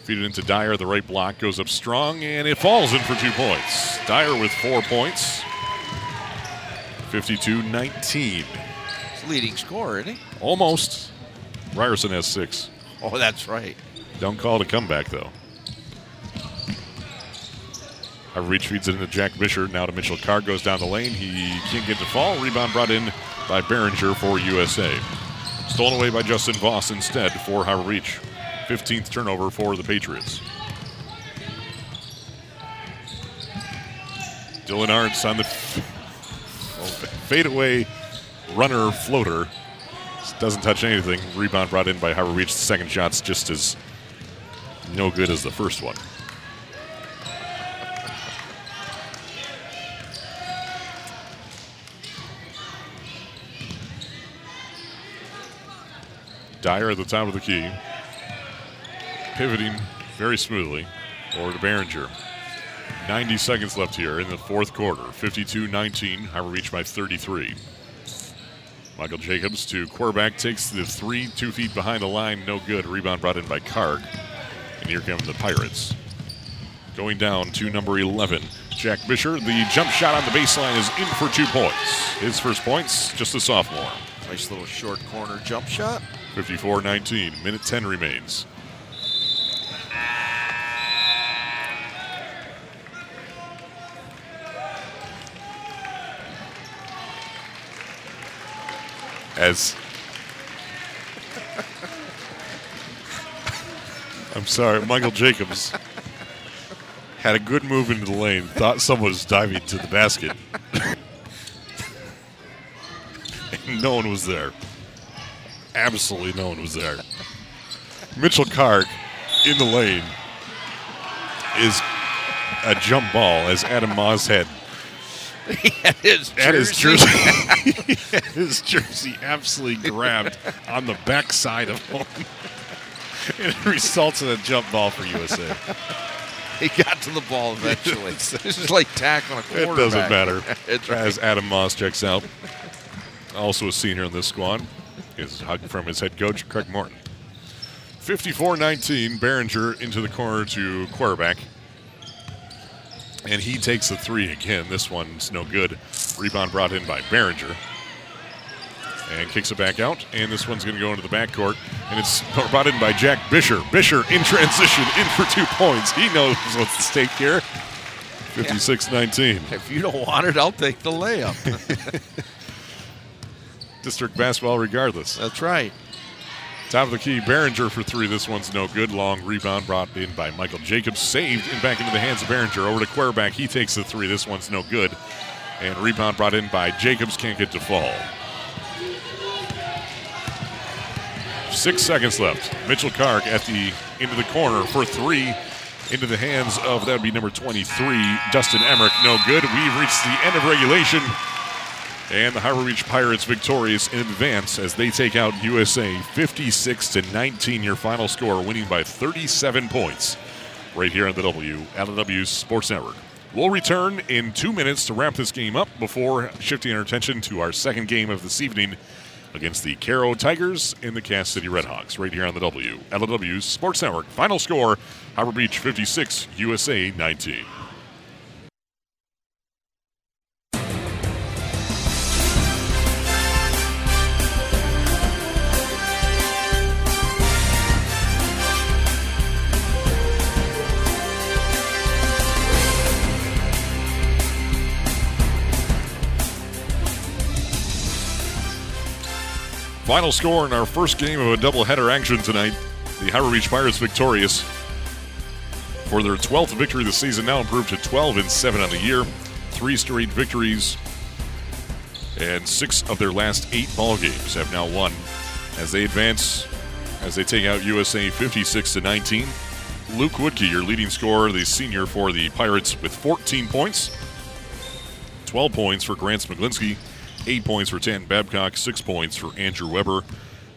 Feed it into Dyer. The right block goes up strong, and it falls in for two points. Dyer with four points. 52 19. He's leading scorer, isn't he? Almost. Ryerson has six. Oh, that's right. Don't call it a comeback, though. Beach feeds it into Jack Bisher. Now to Mitchell Karg. Goes down the lane. He can't get to fall. Rebound brought in by Behringer for USA. Stolen away by Justin Voss instead for Harbor Beach. 15th turnover for the Patriots. Dylan Arndt on the oh, fadeaway runner floater. Doesn't touch anything. Rebound brought in by Harbor Beach. The second shot's just as no good as the first one. Dyer at the top of the key. Pivoting very smoothly over to Behringer. 90 seconds left here in the fourth quarter. 52 19. Harbor Beach by 33. Michael Jacobs to quarterback takes the three, two feet behind the line, no good. Rebound brought in by Karg. And here come the Pirates. Going down to number 11, Jack Bisher. The jump shot on the baseline is in for two points. His first points, just a sophomore. Nice little short corner jump shot. 54 19. Minute 10 remains. As I'm sorry, Michael Jacobs had a good move into the lane, thought someone was diving to the basket. and no one was there. Absolutely no one was there. Mitchell Karg in the lane is a jump ball as Adam Moss had his at his jersey. his jersey absolutely grabbed on the backside of him. it results in a jump ball for USA. He got to the ball eventually. this is like tackling a It doesn't matter. It's As Adam Moss checks out. Also a senior in this squad is hug from his head coach, Craig Morton. 54-19, Behringer into the corner to quarterback. And he takes the three again. This one's no good. Rebound brought in by Behringer. And kicks it back out. And this one's going to go into the backcourt. And it's brought in by Jack Bisher. Bisher in transition, in for two points. He knows what's at stake here. 56 19. If you don't want it, I'll take the layup. District basketball, regardless. That's right. Top of the key, Behringer for three. This one's no good. Long rebound brought in by Michael Jacobs. Saved and back into the hands of Behringer. Over to quarterback. He takes the three. This one's no good. And rebound brought in by Jacobs. Can't get to fall. Six seconds left. Mitchell Karg at the into the corner for three. Into the hands of that would be number 23, Dustin Emmerich. No good. We've reached the end of regulation. And the Harbor Beach Pirates victorious in advance as they take out USA 56 to 19. Your final score, winning by 37 points. Right here on the W LW Sports Network. We'll return in two minutes to wrap this game up before shifting our attention to our second game of this evening against the Caro Tigers and the Cass City Redhawks. Right here on the W Sports Network. Final score: Harbor Beach 56, USA 19. Final score in our first game of a doubleheader action tonight. The Harbor Beach Pirates victorious for their 12th victory this season, now improved to 12 and 7 on the year. Three straight victories, and six of their last eight ball games have now won as they advance as they take out USA 56 to 19. Luke Woodkey, your leading scorer, the senior for the Pirates, with 14 points. 12 points for Grant Smiglinski, 8 points for Tan Babcock, 6 points for Andrew Weber,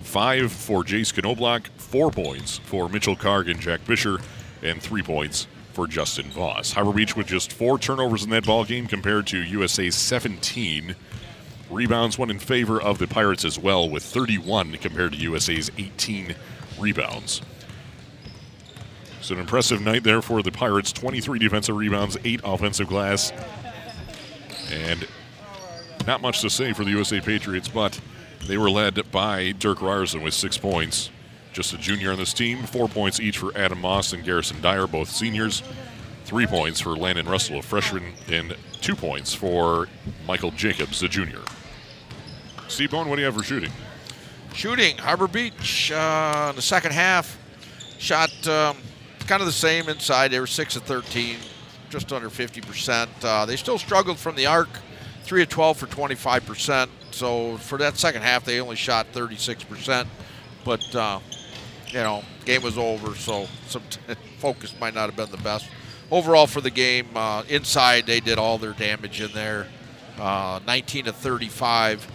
5 for Jace Knobloch, 4 points for Mitchell Karg and Jack Bisher, and 3 points for Justin Voss. Harbor Beach with just 4 turnovers in that ball game compared to USA's 17. Rebounds went in favor of the Pirates as well, with 31 compared to USA's 18 rebounds. It's an impressive night there for the Pirates 23 defensive rebounds, 8 offensive glass. And not much to say for the USA Patriots, but they were led by Dirk Ryerson with six points. Just a junior on this team, four points each for Adam Moss and Garrison Dyer, both seniors. three points for Landon Russell, a freshman, and two points for Michael Jacobs, a junior. Steve Bone, what do you have for shooting? Shooting, Harbor Beach uh, in the second half shot um, kind of the same inside. They were 6 of 13, just under 50%. Uh, they still struggled from the arc, 3 of 12 for 25%. So for that second half, they only shot 36%. But, uh, you know, game was over, so some focus might not have been the best. Overall for the game, uh, inside they did all their damage in there. Uh, 19 to 35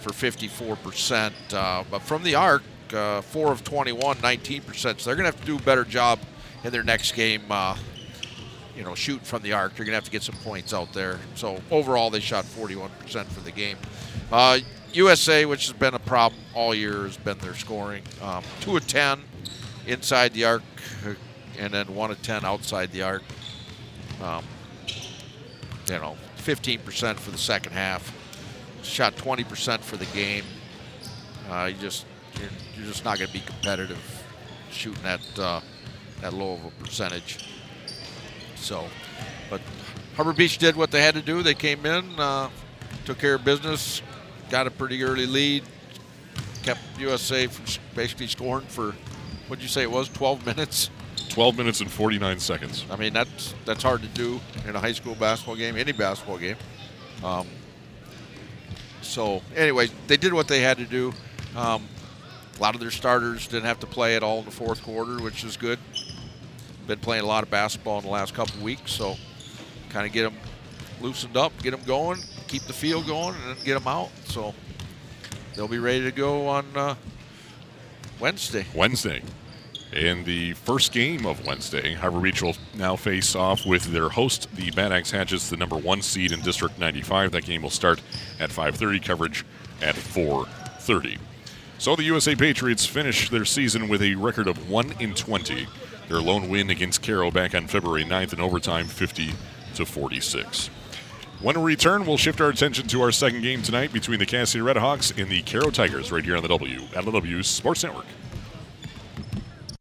for 54%. Uh, but from the arc, uh, 4 of 21, 19%. So they're going to have to do a better job in their next game, uh, you know, shooting from the arc. You're going to have to get some points out there. So overall, they shot 41% for the game. USA, uh, which has been a problem all year, has been their scoring. Um, 2 of 10 inside the arc, and then 1 of 10 outside the arc. Um, you know, 15% for the second half. Shot 20% for the game. Uh, you just you're, you're just not going to be competitive shooting that uh, that low of a percentage. So, but Harbor Beach did what they had to do. They came in, uh, took care of business, got a pretty early lead, kept USA from basically scoring for what'd you say it was 12 minutes. 12 minutes and 49 seconds. I mean that's that's hard to do in a high school basketball game, any basketball game. Um, so, anyway, they did what they had to do. Um, a lot of their starters didn't have to play at all in the fourth quarter, which is good. Been playing a lot of basketball in the last couple weeks, so kind of get them loosened up, get them going, keep the field going, and then get them out. So they'll be ready to go on uh, Wednesday. Wednesday. In the first game of Wednesday, Harbor Beach will now face off with their host, the Bad Axe Hatchets, the number one seed in District 95. That game will start at 5:30. Coverage at 4:30. So the USA Patriots finish their season with a record of 1 in 20. Their lone win against Caro back on February 9th in overtime 50 to 46. When we return, we'll shift our attention to our second game tonight between the Cass City Redhawks and the Caro Tigers right here on the W LW Sports Network.